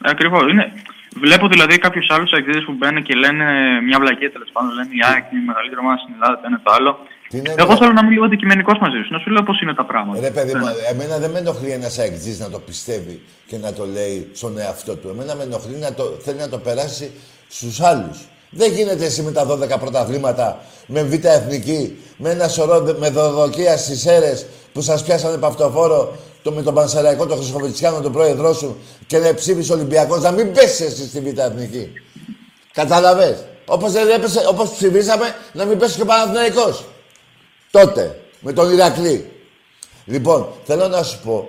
Ακριβώς. Είναι... Βλέπω δηλαδή κάποιους άλλους αεξίδε που μπαίνουν και λένε μια βλακία τέλος πάντων. Λένε η ΑΕΚ είναι η μεγαλύτερη ομάδα στην Ελλάδα, το ένα το άλλο. Τι είναι, Εγώ ρε- θέλω να είμαι λίγο αντικειμενικός μαζί σου, να σου λέω πώς είναι τα πράγματα. Ρε παιδί μου, εμένα δεν με ενοχλεί ένας αεκτζή να το πιστεύει και να το λέει στον εαυτό του. Εμένα με ενοχλεί να το, θέλει να το περάσει στους άλλους. Δεν γίνεται εσύ με τα 12 πρωταθλήματα, με β' εθνική, με ένα σωρό δε- με δοδοκία στις αίρες που σας πιάσανε παυτοφόρο το, με τον Πανσεραϊκό, τον Χρυσοβιτσιάνο, τον πρόεδρό σου και να ψήφισε Ολυμπιακός, να μην πέσει εσύ στη β' εθνική. Κατάλαβε. Όπως δεν έπεσε, όπως ψηφίσαμε, να μην πέσει και ο Παναθηναϊκός. Τότε, με τον Ηρακλή. Λοιπόν, θέλω να σου πω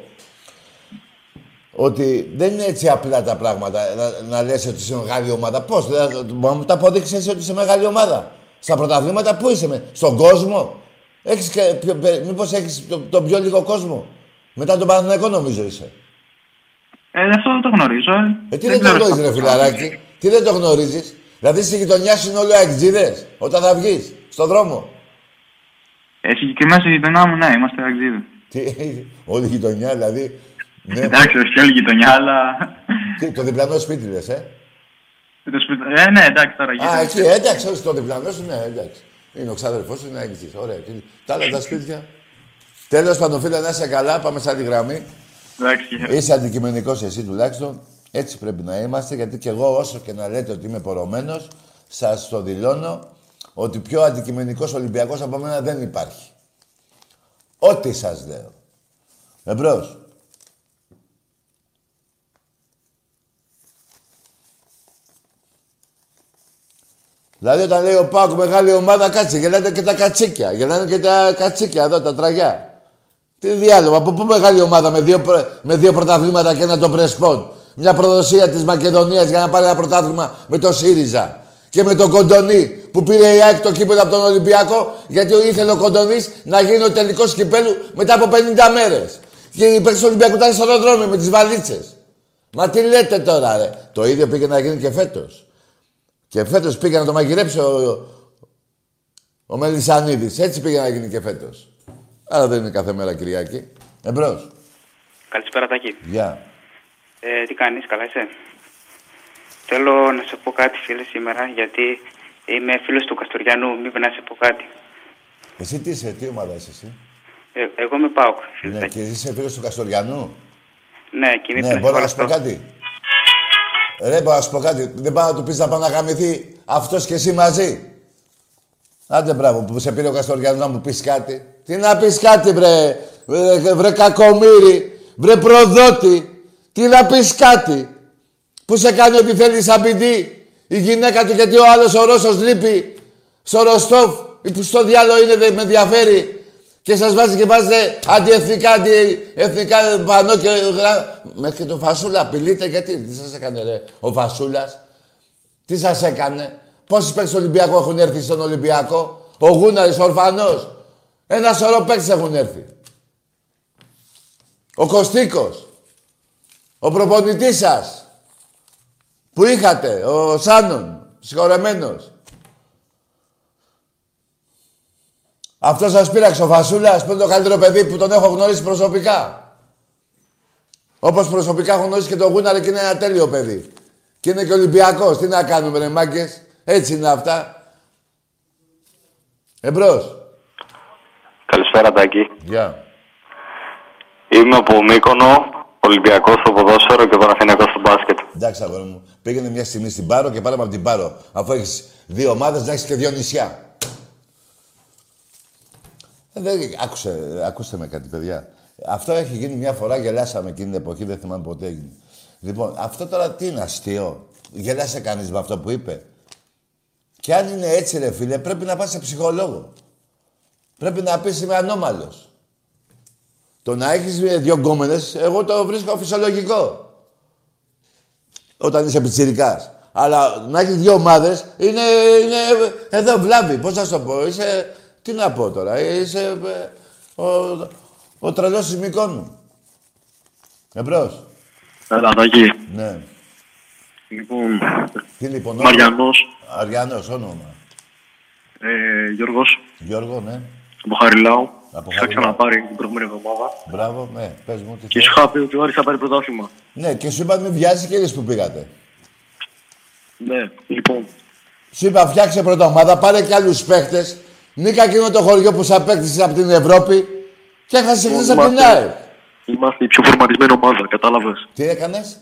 ότι δεν είναι έτσι απλά τα πράγματα να, να λες ότι είσαι μεγάλη ομάδα. Πώς, δηλαδή, μπορεί να μου τα αποδείξεις εσύ ότι είσαι μεγάλη ομάδα. Στα πρωταθλήματα πού είσαι, με, στον κόσμο. Έχεις και, πιο, πε- μήπως έχεις το- τον πιο λίγο κόσμο. Μετά τον Παναθηναϊκό νομίζω είσαι. Ε, αυτό δεν το γνωρίζω. Ε, Ε, τι δεν, το ξέρω γνωρίζεις ρε αυτό. φιλαράκι; Τι δεν το γνωρίζεις; Δηλαδή στη γειτονιά σου είναι όλοι αεξίδες. Όταν θα βγεις, στον δρόμο. Ε, συγκεκριμένα στη γειτονιά μου, ναι, είμαστε αεξίδες. Τι, *laughs* όλη η γειτονιά δηλαδή. Ναι, Εντάξει, όχι όλη η γειτονιά, αλλά. τι, το διπλανό σπίτι λες, ε; Το σπίτι- Ε, ναι, εντάξει τώρα Α, γειτονιά. εκεί, εντάξει, όχι στο διπλανό σου, ναι, εντάξει. Είναι ο ξάδερφός σου, είναι έγκυση. Ωραία. Και Τα άλλα τα σπίτια. Τέλος πάντων, φίλε, να είσαι καλά, πάμε σαν τη γραμμή. Εντάξει, Είσαι αντικειμενικός εσύ τουλάχιστον. Έτσι πρέπει να είμαστε, γιατί και εγώ, όσο και να λέτε ότι είμαι πορωμένος, σας το δηλώνω ότι πιο αντικειμενικός Ολυμπιακός από μένα δεν υπάρχει. Ό,τι σας λέω. Εμπρός. Δηλαδή όταν λέει ο Πάκου μεγάλη ομάδα, κάτσε, γελάνε και τα κατσίκια. Γελάνε και τα κατσίκια εδώ, τα τραγιά. Τι διάλογο, από πού μεγάλη ομάδα με δύο, πρω- με δύο πρωταθλήματα και ένα το Πρεσπόν. Μια προδοσία της Μακεδονίας για να πάρει ένα πρωτάθλημα με το ΣΥΡΙΖΑ. Και με τον Κοντονή που πήρε η ΑΕΚ το κύπελο από τον Ολυμπιακό γιατί ήθελε ο Κοντονής να γίνει ο τελικός κυπέλου μετά από 50 μέρες. Και οι παίκτες του Ολυμπιακού ήταν στο αεροδρόμιο με τις βαλίτσες. Μα τι λέτε τώρα ρε. Το ίδιο πήγε να γίνει και φέτος. Και φέτος πήγε να το μαγειρέψει ο, ο Μελισανίδης. Έτσι πήγε να γίνει και φέτος. Άρα δεν είναι κάθε μέρα Κυριακή. Εμπρός. Καλησπέρα Τάκη. Γεια. Ε, τι κάνεις, καλά είσαι; Θέλω να σε πω κάτι φίλε σήμερα γιατί είμαι φίλος του Καστοριανού, μήπως να σε πω κάτι. Εσύ τι είσαι, τι ομάδα είσαι εσύ; Ε, εγώ είμαι ΠΑΟΚ, φίλε Ναι, Τάκη. και είσαι φίλος του Καστοριανού; Ναι, και είμαι Ναι, μπορώ να σου πω κάτι; Ρε, μπορώ να σου πω κάτι. Δεν πάω να του πεις να πάει να γαμηθεί αυτός και εσύ μαζί. Άντε μπράβο που σε πήρε ο Καστοριανού να μου πεις κάτι. Τι να πεις κάτι βρε, βρε, βρε κακομύρι, βρε προδότη. Τι να πεις κάτι. Που σε κάνει ό,τι θέλει σαν ποιητή Η γυναίκα του γιατί ο άλλος ο Ρώσος λείπει στο Ροστόφ ή που στο διάλογο είναι δεν με ενδιαφέρει και σας βάζει και βάζετε αντιεθνικά, αντιεθνικά πανό και γρα... Μέχρι και το Φασούλα απειλείτε γιατί, τι σας έκανε ρε, ο Φασούλας. Τι σας έκανε; Πόσοι παίκτες του Ολυμπιακού έχουν έρθει στον Ολυμπιακό; Ο Γούναρης, ο Ορφανός. Ένα σωρό παίκτες έχουν έρθει. Ο Κωστίκος. Ο προπονητής σας. Που είχατε, ο Σάνον, συγχωρεμένος. Αυτό σας πήραξε ο Φασούλα που είναι το καλύτερο παιδί που τον έχω γνωρίσει προσωπικά. Όπως προσωπικά έχω γνωρίσει και τον Γούναρε και είναι ένα τέλειο παιδί. Και είναι και Ολυμπιακός. Τι να κάνουμε, ρε μάγκες. Έτσι είναι αυτά. Εμπρός. Καλησπέρα, Τάκη. Γεια. Είμαι από Μύκονο, Ολυμπιακός στο ποδόσφαιρο και Παναθηναϊκό στο μπάσκετ. Εντάξει, αγόρι μου. Πήγαινε μια στιγμή στην Πάρο και πάρε από την Πάρο. Αφού έχεις δύο ομάδες, να έχεις και δύο νησιά. Ε, δεν, άκουσε, ακούστε με κάτι, παιδιά. Αυτό έχει γίνει μια φορά, γελάσαμε εκείνη την εποχή, δεν θυμάμαι ποτέ έγινε. Λοιπόν, αυτό τώρα τι είναι αστείο; Γελάσε κανείς με αυτό που είπε; Και αν είναι έτσι, ρε φίλε, πρέπει να πας σε ψυχολόγο. Πρέπει να πεις είμαι ανώμαλος. Το να έχεις δύο γκόμενες, εγώ το βρίσκω φυσιολογικό. Όταν είσαι πιτσιρικάς. Αλλά να έχεις δύο ομάδες είναι, είναι εδώ βλάβη. Πώς θα σου το πω, είσαι τι να πω τώρα, είσαι ε, ο, ο τρελός της Μικόνου. Εμπρός. Έλα, Τάκη. Ναι. Λοιπόν, Τι λοιπόν, όνομα; Μαριανός, Αριανός, όνομα. ε, Γιώργος, Γιώργο, ναι. από Χαριλάου. Από Είχα Χαριλάου. ξαναπάρει την προηγούμενη εβδομάδα. Μπράβο, ναι. Πες μου τι Και θες. σου είχα πει ότι ο Άρης θα πάρει πρωτάθλημα. Ναι, και σου είπα μην βιάζεις και είδες που πήγατε. Ναι, λοιπόν. Σου είπα φτιάξε πρώτα ομάδα, πάρε και άλλους παίχτες. Νίκα εκείνο το χωριό που σε απέκτησε από την Ευρώπη και έχασες χθες από την Είμαστε- ΑΕΚ. Είμαστε η πιο φορματισμένη ομάδα, κατάλαβες; Τι έκανες;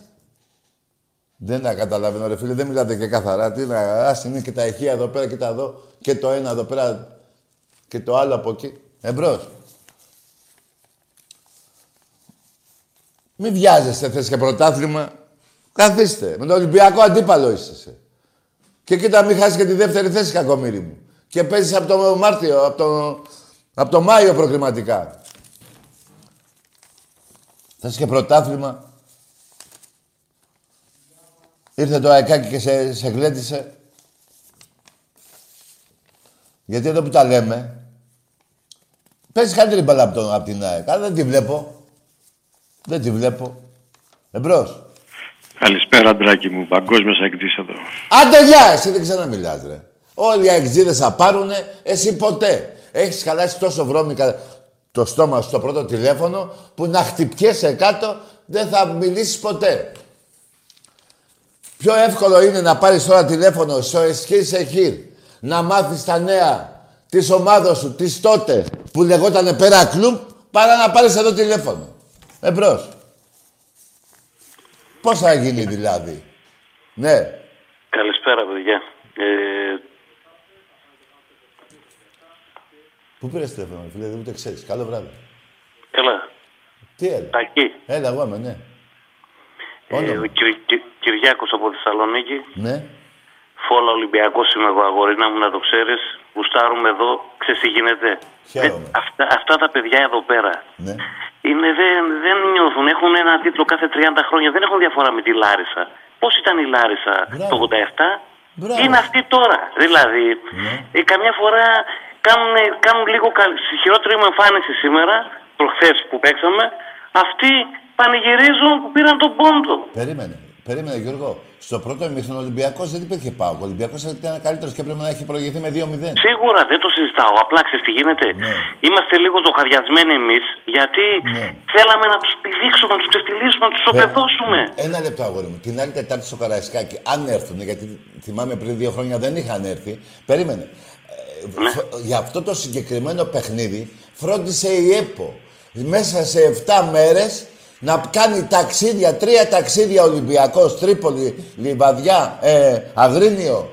Δεν τα καταλαβαίνω ρε φίλε, δεν μιλάτε και καθαρά. Τι να, ας είναι και τα ηχεία εδώ πέρα και τα εδώ και το ένα εδώ πέρα και το άλλο από εκεί. Εμπρός. Μην βιάζεστε, θες και πρωτάθλημα. Καθίστε. Με τον Ολυμπιακό αντίπαλο είσαι. εσύ. Και κοίτα μην χάσεις και τη δεύτερη θέση, κακομύρι μου. Και παίζεις από το Μάρτιο, από το, από το Μάιο προκριματικά. Θες και πρωτάθλημα. Ήρθε το αεκάκι και σε, σε γλέντισε. Γιατί εδώ που τα λέμε, παίζεις καλύτερη μπαλά από, τον- από την ΑΕΚ. Αλλά δεν τη βλέπω. Δεν τη βλέπω. Εμπρός. Καλησπέρα, Ντράκη μου. Παγκόσμιος αεκτή εδώ. Άντε γεια! Εσύ δεν ξαναμιλάς, ρε. Όλοι οι αεξίδες θα πάρουνε, εσύ ποτέ. Έχεις χαλάσει τόσο βρώμικα το στόμα σου στο πρώτο τηλέφωνο που να χτυπιέσαι κάτω δεν θα μιλήσεις ποτέ. Πιο εύκολο είναι να πάρεις τώρα τηλέφωνο στο Εσκύρ Σεχύρ, να μάθεις τα νέα της ομάδος σου, της τότε, που λεγότανε Πέρα Κλουμπ, παρά να πάρεις εδώ τηλέφωνο. Εμπρός. Πώς θα γίνει δηλαδή. Ναι. Καλησπέρα, παιδιά. Ε, Πού πήρες τηλέφωνο, φίλε, δεν ούτε ξέρεις. Καλό βράδυ. καλά. Τι έλα; Τάκη. Έλα, εγώ είμαι, ναι. Ε, Όνομα. ο Κυ- Κυ- Κυριάκος από Θεσσαλονίκη. Ναι. Φόλα Ολυμπιακός είμαι εγώ, αγορίνα μου, να το ξέρεις. Γουστάρουμε εδώ. Ξέρεις τι γίνεται; Χαίρομαι. Δεν- αυτά, αυτά τα παιδιά εδώ πέρα Ναι. είναι, δεν, δεν νιώθουν. Έχουν ένα τίτλο κάθε 30 χρόνια. Δεν έχουν διαφορά με τη Λάρισα. Πώς ήταν η Λάρισα Μπράβο. το 87. Μπράβο. Είναι αυτή τώρα. Δηλαδή, Ναι. ε, καμιά φορά κάνουν, κάνουν λίγο καλ... Στη χειρότερη μου εμφάνιση σήμερα, προχθές που παίξαμε, αυτοί πανηγυρίζουν που πήραν τον πόντο. Περίμενε. Περίμενε, Γιώργο. Στο πρώτο ημίχρονο Ολυμπιακός δεν υπήρχε πάω. Ο Ολυμπιακός ήταν καλύτερος και πρέπει να έχει προηγηθεί με 2-0. Σίγουρα δεν το συζητάω. Απλά ξέρεις τι γίνεται. Ναι. Είμαστε λίγο ζοχαδιασμένοι εμείς γιατί Ναι. θέλαμε να τους πηδήξουμε, να τους ξεφτυλίσουμε, να τους οπεδώσουμε. Ένα λεπτό, αγόρι μου. Την άλλη Τετάρτη στο Καραϊσκάκι, αν έρθουν, γιατί θυμάμαι πριν δύο χρόνια δεν είχαν έρθει, περίμενε. Ε, Ναι. φ- για αυτό το συγκεκριμένο παιχνίδι φρόντισε η ΕΠΟ μέσα σε 7 μέρες να κάνει ταξίδια, τρία ταξίδια Ολυμπιακός, Τρίπολη, Λιβαδιά, ε, Αγρίνιο,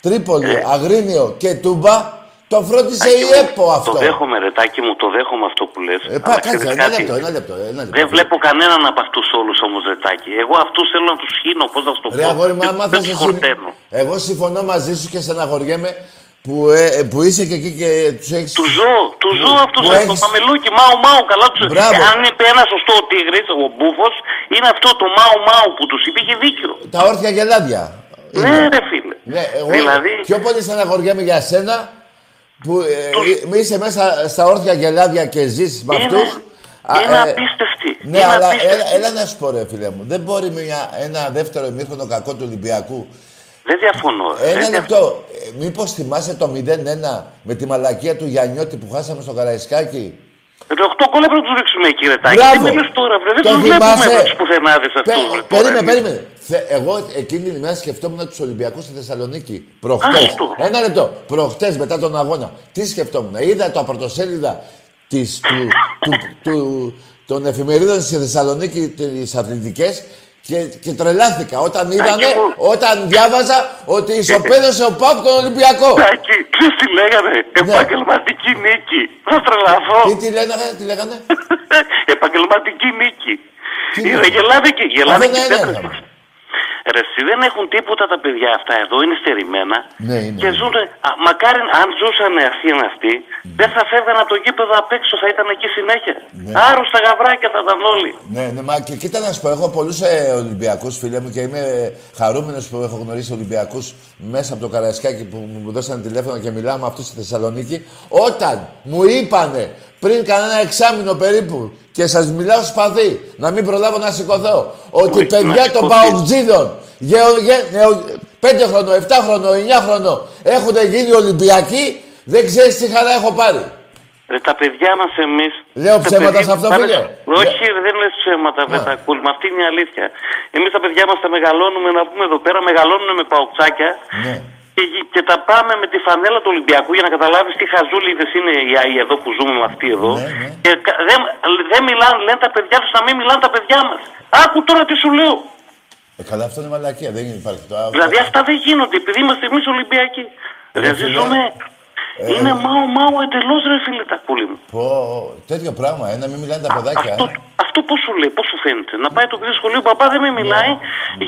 Τρίπολη, Αγρίνιο και Τούμπα Το φρόντισε η ΕΠΟ αυτό. Το δέχομαι, ρετάκι μου, το δέχομαι αυτό που λες. Ε, πά, κάτσε, ένα λεπτό, ένα λεπτό. Ένα λεπτό. Δεν βλέπω κανέναν από αυτούς όλους όμως, ρετάκι. Εγώ αυτούς θέλω να τους χύνω, πώς να σου το πω. Ρε αγόρι μου, Δεν- άμα δεν θες τους εσύ- χορταίνω. Εγώ συμφωνώ μαζί σου και στεναχωριέμαι που, ε, που είσαι και εκεί και τους έχεις... Τους ζω, τους ζω αυτούς. που Το έχεις- παμελούκι, μάου μάου, καλά του. Μπράβο. Αν είπε ένας σωστό ο Τίγρης, ο Μπούφος, είναι αυτό το μάου μάου που τους είπε. Είχε δίκιο. Τα όρθια γελάδια. Ναι, ρε φίλε. Ναι, εγώ Δηλαδή, πιο πολύ στεναχωριέμαι για σένα που ε, ε, είσαι μέσα στα όρθια γελάδια και ζεις με Είναι- αυτούς. Α, είναι ε, απίστευτη. Ναι, Είναι αλλά απίστευτη. έλα, έλα να σου πω ρε φίλε μου. Δεν μπορεί μια, ένα δεύτερο ημίχρονο κακό του Ολυμπιακού. Δεν διαφωνώ. ρε. Ένα Δεν λεπτό. Ε, μήπως θυμάσαι το 0-1 με τη μαλακία του Γιαννιώτη που χάσαμε στο Καραϊσκάκι; Ρε, οχτώ κόλλα πρέπει να τους ρίξουμε εκεί, ρε Τάκη. Μπράβο. Τι με λες τώρα, βρε. Δεν Το τους βλέπουμε θυμάσαι. εδώ τους πουθενάδες αυτούς. Πε- Περίμενε, περίμενε. Θε- Εγώ εκείνη την ημέρα σκεφτόμουν τους Ολυμπιακούς στη Θεσσαλονίκη. Προχτές. Άστο. Ένα λεπτό. Προχτές μετά τον αγώνα. Τι σκεφτόμουν. Είδα τα πρωτοσέλιδα της, του, του, του, των εφημερίδων στη Θεσσαλονίκη, τις αθλητικές. Και, και τρελάθηκα όταν είδανε, μου. όταν διάβαζα ότι ισοπαίδωσε ο Παπ τον Ολυμπιακό. Τάκη, ξέρεις τι λέγανε; Επαγγελματική νίκη. Θα τρελαθώ. Τι, τι λέγανε, τι λέγανε; *laughs* Επαγγελματική νίκη. Τι Ε, είναι; Γελάνε και γελάνε Αυτό και δεν δεν είναι τρες- θέμα. Ρε, εσύ δεν έχουν τίποτα τα παιδιά αυτά εδώ, είναι στερημένα. Ναι, είναι. Και ζουν, α, μακάρι αν ζούσαν αυτοί είναι αυτοί, δεν θα φεύγαν από το γήπεδο απ' έξω, θα ήταν εκεί συνέχεια. Ναι. Άρρωστα γαβράκια θα ήταν όλοι. Ναι, ναι, μα και κοίτα να σου πω, έχω πολλούς ε, Ολυμπιακούς φίλε μου και είμαι χαρούμενος που έχω γνωρίσει Ολυμπιακούς μέσα από το Καραϊσκάκι που μου δώσανε τηλέφωνο και μιλάω με αυτούς στη Θεσσαλονίκη. Όταν μου είπανε πριν κανένα εξάμεινο περίπου και σας μιλάω σπαθί, να μην προλάβω να σηκωθώ, ότι Όχι, παιδιά να των σηκωθείς. Παουτζίδων, γεω- γε- νεο- πέντε χρονών, 7 χρονών, 9 χρονών έχουν γίνει Ολυμπιακοί, δεν ξέρεις τι χαρά έχω πάρει. Ρε, τα παιδιά μας εμείς. Λέω ψέματα σε αυτό, φίλε. Όχι, ρε, δεν λες ψέματα, Α. με τα κούλ. Μα αυτή είναι η αλήθεια. Εμείς τα παιδιά μας τα μεγαλώνουμε, να πούμε εδώ πέρα, μεγαλώνουν με παουτσάκια. Ναι. Και, γι- και τα πάμε με τη φανέλα του Ολυμπιακού για να καταλάβεις τι χαζούλιδες είναι οι ΑΕ εδώ που ζούμε με αυτοί εδώ. Ναι, ναι. Και κα- δεν, δεν μιλάνε, λένε τα παιδιά τους να μην μιλάνε τα παιδιά μας. Άκου τώρα τι σου λέω. Ε, καλά, αυτό είναι μαλακία, δεν υπάρχει το Δηλαδή αυτά δεν γίνονται επειδή είμαστε εμείς Ολυμπιακοί. Δηλαδή φίλε. ζούμε. Ε, είναι μάου μάου εντελώς ρε φίλε τα κούλι μου. Πω, τέτοιο πράγμα, ε, να μην μιλάνε τα παιδάκια. Αυτό, ε. αυτό πώς σου λέει, πώς σου φαίνεται. Να πάει το παιδί σχολείο, παπά δεν με μιλάει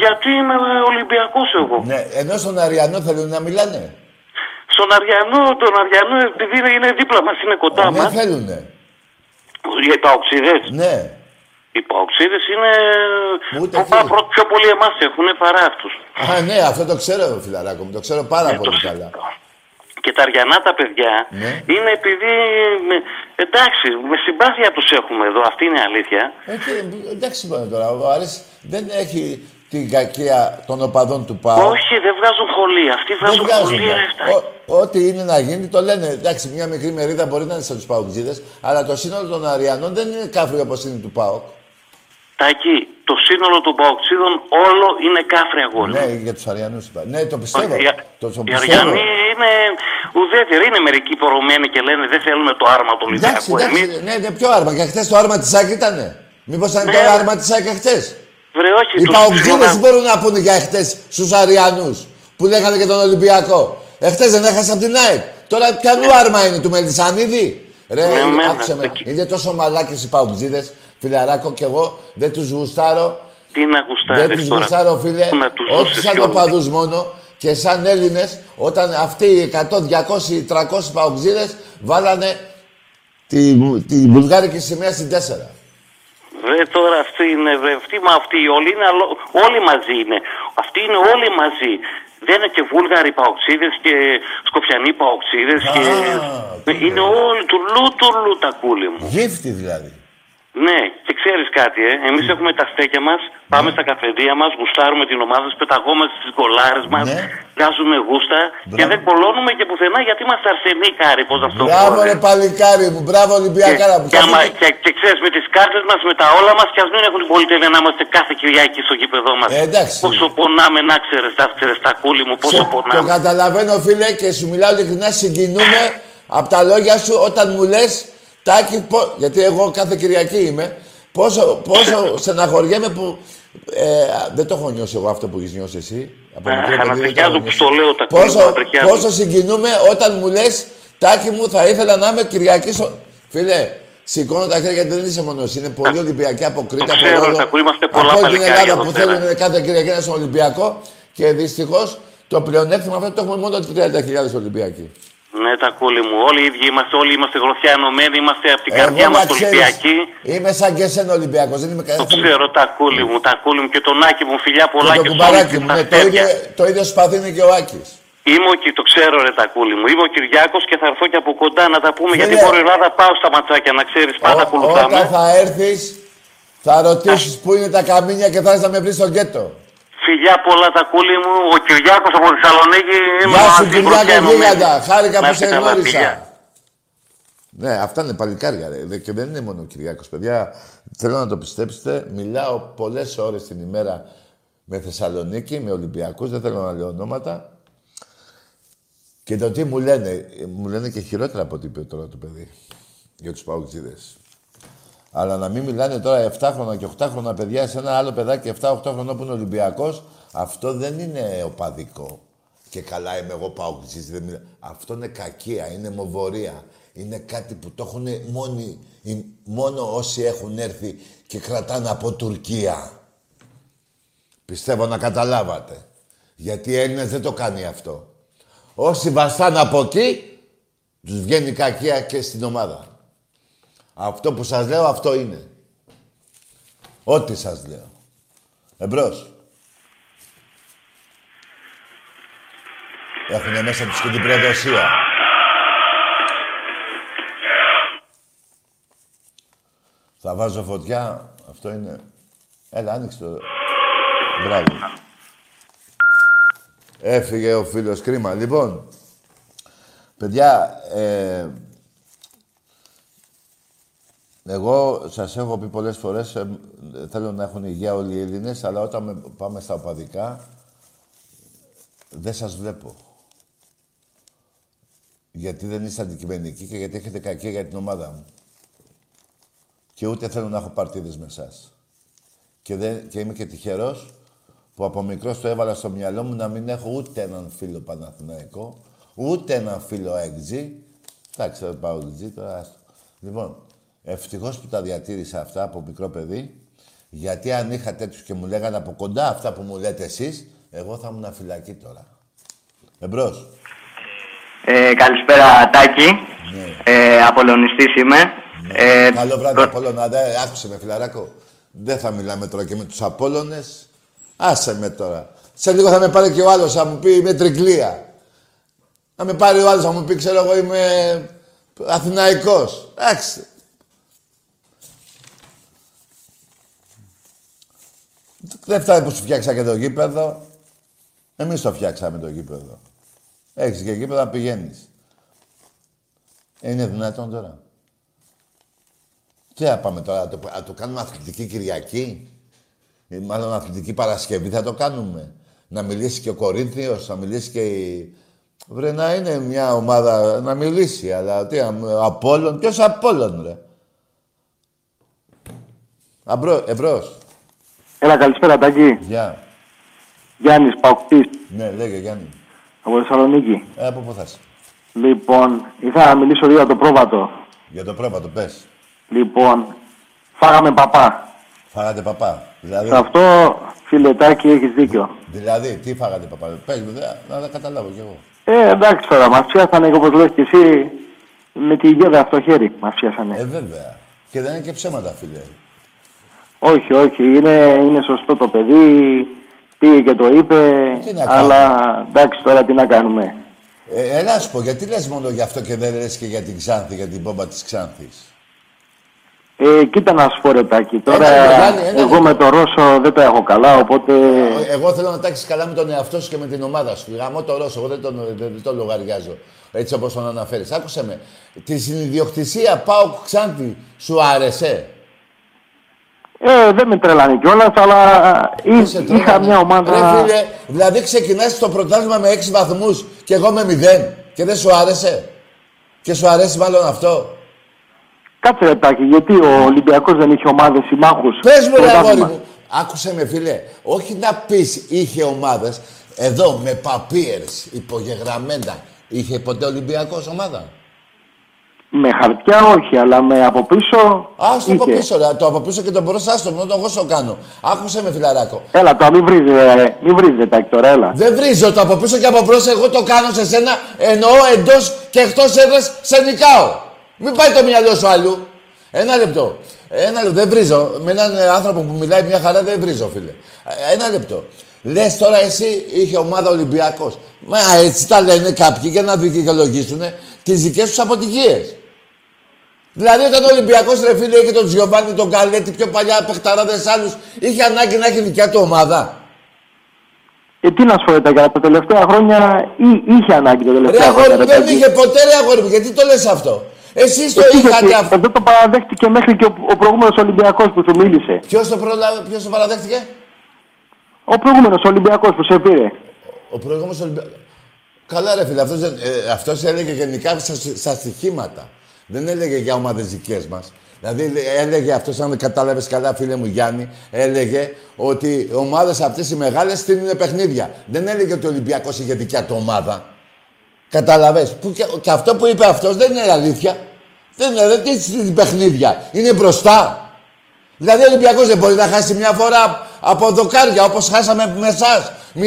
γιατί είμαι Ολυμπιακός εγώ. Ναι, ενώ στον Αριανό θέλουν να μιλάνε. Στον Αριανό, τον Αριανό, επειδή είναι- είναι δίπλα μας, είναι κοντά Ε, μας. δεν θέλουνε. Οι παοξίδες. Ναι. Οι παοξίδες είναι. Ούτε που αυτοί. πά- προ- πιο πολύ εμάς έχουν παρά αυτούς. Α, ναι, αυτό το ξέρω, φιλαράκο μου, το ξέρω πάρα πολύ καλά. Και τα Αριανά τα παιδιά Ναι. είναι επειδή. με- εντάξει, με συμπάθεια τους έχουμε εδώ, αυτή είναι η αλήθεια. Ε, και, εντάξει, είπαμε τώρα, ο Άρης δεν έχει την κακία των οπαδών του ΠΑΟ. Όχι, δεν βγάζουν χολή. Αυτοί Δεν βγάζουν βγάζουν. χολή, ναι. ρε, φτάνει. Ο- Ό,τι είναι να γίνει το λένε. Εντάξει, μια μικρή μερίδα μπορεί να είναι σαν τους Παουτζίδε, αλλά το σύνολο των Αριανών δεν είναι κάφριο όπω είναι του ΠΑΟΚ. Τάκη, το σύνολο των παοξίδων όλο είναι κάφρι αγόρι. Ναι, για τους Αριανούς είπα. Ναι, το πιστεύω. Οι, Το, το οι πιστεύω. Αριανοί είναι ουδέτεροι. Είναι μερικοί πορωμένοι και λένε δεν θέλουμε το άρμα του Εντάξει, Ολυμπιακού. εντάξει, Εμείς, ναι, ναι, ποιο άρμα. Και χθες το άρμα της ΣΑΚ ήτανε. Μήπως ήταν Ναι. το άρμα της ΣΑΚ χθες; βρε, όχι, Οι τους Παουτζίδε ψιλονα- τι μπορούν να πούνε για εχθέ στους Αριανούς που λέγανε και τον Ολυμπιακό. Εχθέ δεν έχασα από την ΑΕΚ. Τώρα ποιανού άρμα είναι του Μελισανίδη; Ρε, Ναι, εμένα, άκουσε με. εκεί. Είναι τόσο μαλάκες οι Παουτζίδε, φιλαράκο κι εγώ δεν τους γουστάρω. Τι να Δεν γουστάρεις τους τώρα; γουστάρω, φίλε. Να τους Όχι δώσεις σαν κιόλας. οπαδού μόνο. Και σαν Έλληνες, όταν αυτοί οι 100, 200, 300 Παουτζίδε βάλανε τη, τη βουλγάρικη σημαία στην 4. Βρε τώρα αυτοί είναι, βρε, αυτοί μα αυτοί όλοι είναι, αλλο- όλοι μαζί είναι. Αυτοί είναι όλοι μαζί. Δεν είναι και Βούλγαροι παοξίδες και Σκοπιανοί παοξίδες και... τι Είναι όλοι του λου του λου τα κούλι μου. Γύφτη δηλαδή. Ναι, και ξέρεις κάτι, ε. Εμείς έχουμε τα στέκια μας, πάμε στα καφεδία μας, γουστάρουμε την ομάδα, πεταγόμαστε στις κολάρες μας, Ναι. βγάζουμε γούστα και δεν κολώνουμε και πουθενά γιατί είμαστε αρσενοί, κάρι, πώς αυτό Μπράβο πω, ρε ε. παλικάρι μου, μπράβο Ολυμπιακάρα μου. Και, Και άμα, αυτή- και, και ξέρεις με τις κάρτες μας, με τα όλα μας, και ας μην έχουν την πολυτέλεια να είμαστε κάθε Κυριακή στο γήπεδο μας. Ε, εντάξει. Πόσο πονάμε, να ξέρεις, τα, ξέρεις, τα κούλι μου, πόσο Σε- Το πονάμε. καταλαβαίνω φίλε και σου μιλάω ειλικρινά συγκινούμε από τα λόγια σου όταν μου λες Τάκη, πο- γιατί εγώ κάθε Κυριακή είμαι, πόσο, πόσο *coughs* στεναχωριέμαι που ε, δεν το έχω νιώσει εγώ αυτό που έχεις νιώσει εσύ. Από Α, μικρό παιδί δεν το χανατριχιάζω έχω που νιώσει. στο λέω τα πόσο, κούλια, χανατριχιάζω. πόσο συγκινούμε όταν μου λες Τάκη μου, θα ήθελα να είμαι Κυριακή στο... Φίλε, σηκώνω τα χέρια γιατί δεν είσαι μόνο εσύ. Είναι πολλοί Ολυμπιακοί από Κρήτη, Το από ξέρω, Ρόδο, Τάκου, είμαστε πολλά από όλη την παλικάρια Ελλάδα εδώ που πέρα. θέλουν κάθε Κυριακή να είναι στον Ολυμπιακό. Και δυστυχώς το πλεονέκτημα αυτό το έχουμε μόνο του 30.000 Ολυμπιακοί. Ναι, τα κούλι μου. Όλοι οι ίδιοι είμαστε, όλοι είμαστε γροθιά ενωμένοι, είμαστε από την Εγώ καρδιά να μα ξέρεις, Ολυμπιακοί. Είμαι σαν και εσένα Ολυμπιακός. Δεν είμαι Το κανένας. ξέρω, τα κούλι μου, τα κούλι μου και τον Άκη μου, φιλιά πολλά Και και το σε όλους κουμπαράκι τους μου. Ναι, το, ίδιο, αστέρια. το ίδιο σπαθί είναι και ο Άκης. Είμαι ο, Κι- το ξέρω ρε τα κούλι μου. Είμαι ο Κυριάκος και θα έρθω και από κοντά να τα πούμε. Φίλε. Γιατί μπορεί η Ελλάδα πάω στα ματσάκια να ξέρεις πάντα Ό- ακολουθάμε. Όταν θα έρθεις, θα ρωτήσεις πού είναι τα καμίνια και θα έρθεις να με βρεις στο γκέτο. Φιλιά πολλά τα κούλι μου. Ο Κυριάκος από Θεσσαλονίκη. είμαι Γεια σου μαζί, γροθιά Κυριάκο ενωμένη. Γίγαντα. Χάρηκα Να που είστε σε καλά, γνώρισα. φιλιά. Ναι, αυτά είναι παλικάρια. Ρε. Δε- Και δεν είναι μόνο ο Κυριάκος. Παιδιά, θέλω να το πιστέψετε. Μιλάω πολλές ώρες την ημέρα με Θεσσαλονίκη, με Ολυμπιακούς. Δεν θέλω να λέω ονόματα. Και το τι μου λένε, ε, μου λένε και χειρότερα από ό,τι είπε τώρα το παιδί για τους παουτζίδες. Αλλά να μην μιλάνε τώρα 7χρονα και 8χρονα παιδιά σε ένα άλλο παιδάκι 7-8 χρονών που είναι Ολυμπιακός, αυτό δεν είναι οπαδικό. Και καλά είμαι εγώ παουτζής, δεν μιλά... Αυτό είναι κακία, είναι μοβορία. Είναι κάτι που το έχουν μόνοι, οι- μόνο όσοι έχουν έρθει και κρατάνε από Τουρκία. Πιστεύω να καταλάβατε. Γιατί οι Έλληνες δεν το κάνει αυτό. Όσοι βαστάνε από εκεί, τους βγαίνει κακία και στην ομάδα. Αυτό που σας λέω, αυτό είναι. Ό,τι σας λέω. Εμπρός. Έχουνε μέσα τους και την προδοσία. Θα βάζω φωτιά. Αυτό είναι... Έλα, άνοιξε το... Μπράβο. Έφυγε ο φίλος. Κρίμα. Λοιπόν, παιδιά, ε, εγώ σας έχω πει πολλές φορές, ε, θέλω να έχουν υγεία όλοι οι Έλληνες, αλλά όταν με- πάμε στα οπαδικά, δεν σας βλέπω. Γιατί δεν είστε αντικειμενικοί και γιατί έχετε κακία για την ομάδα μου. Και ούτε θέλω να έχω παρτίδες με εσάς. Και, δεν, και είμαι και τυχερός που από μικρός το έβαλα στο μυαλό μου να μην έχω ούτε έναν φίλο Παναθηναϊκό, ούτε έναν φίλο έξι. Εντάξει, θα πάω έξι τώρα. άστο. Λοιπόν, ευτυχώς που τα διατήρησα αυτά από μικρό παιδί, γιατί αν είχα τέτοιους και μου λέγανε από κοντά αυτά που μου λέτε εσείς, εγώ θα ήμουν φυλακή τώρα. Εμπρός. Ε, καλησπέρα Τάκη. Ναι. Ε, Απολωνιστής είμαι. Ε, Καλό βράδυ, Απόλλωνα. Δε, άκουσε με, φιλαράκο. Δεν θα μιλάμε τώρα και με τους Απόλλωνες. Άσε με τώρα. Σε λίγο θα με πάρει και ο άλλος, θα μου πει είμαι τρικλία. Θα με πάρει ο άλλος, θα μου πει, ξέρω εγώ, είμαι Αθηναϊκός. Εντάξει. Δεν φτάνει που σου φτιάξα και το γήπεδο. Εμείς το φτιάξαμε το γήπεδο. Έχεις και γήπεδο να πηγαίνεις. Είναι δυνατόν τώρα. Τι θα πάμε τώρα, να το, να το κάνουμε αθλητική Κυριακή; Ή μάλλον αθλητική Παρασκευή θα το κάνουμε. Να μιλήσει και ο Κορίνθιος, να μιλήσει και η... Βρε να είναι μια ομάδα να μιλήσει, αλλά τι, αμ- Απόλλων, ποιος Απόλλων ρε; Αμπρό, εμπρός. Έλα, καλησπέρα Τάκη. Γεια. Γιάννης Παουκτής Ναι, λέγε Γιάννη. από Θεσσαλονίκη. Ε, από πού θα είσαι. Λοιπόν, ήθελα να μιλήσω λίγο για το πρόβατο. Για το πρόβατο, πες. Λοιπόν, φάγαμε παπά. Φάγατε παπά. Δηλαδή, Σε αυτό, φίλε Τάκη, έχεις δίκιο. δηλαδή τι φάγατε παπά. Πες μου, δε, να τα καταλάβω κι εγώ. Ε, εντάξει τώρα, μας πιάσανε, όπως λες και εσύ, με τη γέδα στο χέρι μας πιάσανε. Ε, βέβαια. Και δεν είναι και ψέματα, φίλε. Όχι, όχι, είναι, είναι σωστό το παιδί, πήγε και το είπε, Τι να αλλά εντάξει τώρα τι να κάνουμε. Ε, έλα να σου πω, γιατί λες μόνο γι' αυτό και δεν λες και για την Ξάνθη, για την πόμπα της Ξάνθης; Ε, κοίτα να σου πω ρε Τάκη, τώρα Ένα μεγάλη, ένα εγώ με το Ρώσο δεν τα έχω καλά, οπότε... Ε, Εγώ θέλω να τάξεις καλά με τον εαυτό σου και με την ομάδα σου. Γαμώ το Ρώσο, εγώ δεν τον, δεν, δεν τον λογαριάζω. Έτσι όπως τον αναφέρεις. Άκουσε με. Τη συνειδιοκτησία πάω Ξάνθη σου άρεσε; Ε, δεν με τρελάνε κιόλας, αλλά ε, Δεν σε είχα τρέλανε. μια ομάδα... Ρε φίλε, δηλαδή ξεκινάς το πρωτάθλημα με 6 βαθμούς και εγώ με 0 και δεν σου άρεσε; Και σου αρέσει μάλλον αυτό; Κάτσε ρε Τάκη, γιατί ο Ολυμπιακός δεν είχε ομάδες συμμάχους. Πες μου ρε πρωτάθλημα. αγόρι μου. Άκουσε με φίλε. Όχι να πεις είχε ομάδες. Εδώ με παπίερς υπογεγραμμένα. Είχε ποτέ Ολυμπιακός ομάδα; Με χαρτιά όχι, αλλά με από πίσω. Α το από είχε. πίσω, ρε. Το από πίσω και τον μπροστά στο μόνο εγώ στο κάνω. Άκουσε με, φιλαράκο. Έλα, τώρα μην βρίζετε, ρε. μην βρίζετε τάκι τώρα, έλα. Δεν βρίζω το από πίσω και από μπρος, εγώ το κάνω σε σένα, εννοώ εντός και εκτός έδρας σε νικάω. Μην πάει το μυαλό σου αλλού. Ένα λεπτό. Ένα λεπτό. Δεν βρίζω. Με έναν ε, άνθρωπο που μιλάει μια χαρά δεν βρίζω, φίλε. Ε, Ένα λεπτό. Λες τώρα εσύ είχε ομάδα Ολυμπιακός. Μα έτσι τα λένε κάποιοι για να δικαιολογήσουν τις δικές τους αποτυχίες. Δηλαδή όταν ο Ολυμπιακός ρε φίλε είχε τον Τζιοβάνι, τον Καλέτη, πιο παλιά παιχταράδες άλλους, είχε ανάγκη να έχει δικιά του ομάδα. Ε, τι να σου πω, ρε, Τάκη, τα τελευταία χρόνια ή- είχε ανάγκη τα Ρε τελευταία αγόρι χρόνια. μου, ρε, δεν Τάκη. είχε ποτέ ρε αγόρι μου, γιατί το λες αυτό; Εσείς το Ε, τι είχατε είχε, αυτό. Εδώ το παραδέχτηκε μέχρι και ο, ο προηγούμενος Ολυμπιακός που σου μίλησε. Ποιος το, προλα... Ποιος το παραδέχτηκε; Ο προηγούμενος Ολυμπιακός που σε πήρε. Ο προηγούμενος Ολυμπιακός. Καλά ρε φίλε, αυτός, δεν- ε, αυτός έλεγε γενικά στα, στα στοιχήματα. Δεν έλεγε για ομάδες δικές μας. Δηλαδή λέ- έλεγε αυτός, αν κατάλαβες καλά φίλε μου Γιάννη, έλεγε ότι οι ομάδες αυτές οι μεγάλες στείλουν παιχνίδια. Δεν έλεγε ότι ο Ολυμπιακός είχε δικιά του ομάδα. Καταλαβες. Που και, και αυτό που είπε αυτός δεν είναι αλήθεια. Δεν είναι, δεν τι στείλει παιχνίδια. Είναι μπροστά. Δηλαδή ο Ολυμπιακός δεν μπορεί να χάσει μια φορά από δοκάρια όπως χάσαμε με εσάς. 0-1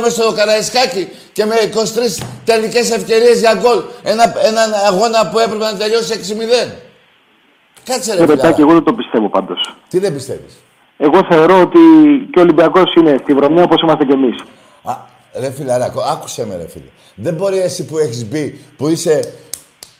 μέσα στο Καραϊσκάκι και με 23 τελικές ευκαιρίες για γκολ. Ένα, έναν αγώνα που έπρεπε να τελειώσει 6-0. Κάτσε ρε Ε, φιλάρα. Τάκη, εγώ δεν το πιστεύω πάντως. Τι δεν πιστεύεις; Εγώ θεωρώ ότι και ο Ολυμπιακός είναι στη βρωμιά όπως είμαστε κι εμείς. Α, ρε φιλαράκο, άκουσε με ρε φίλε. Δεν μπορεί εσύ που έχεις μπει, που είσαι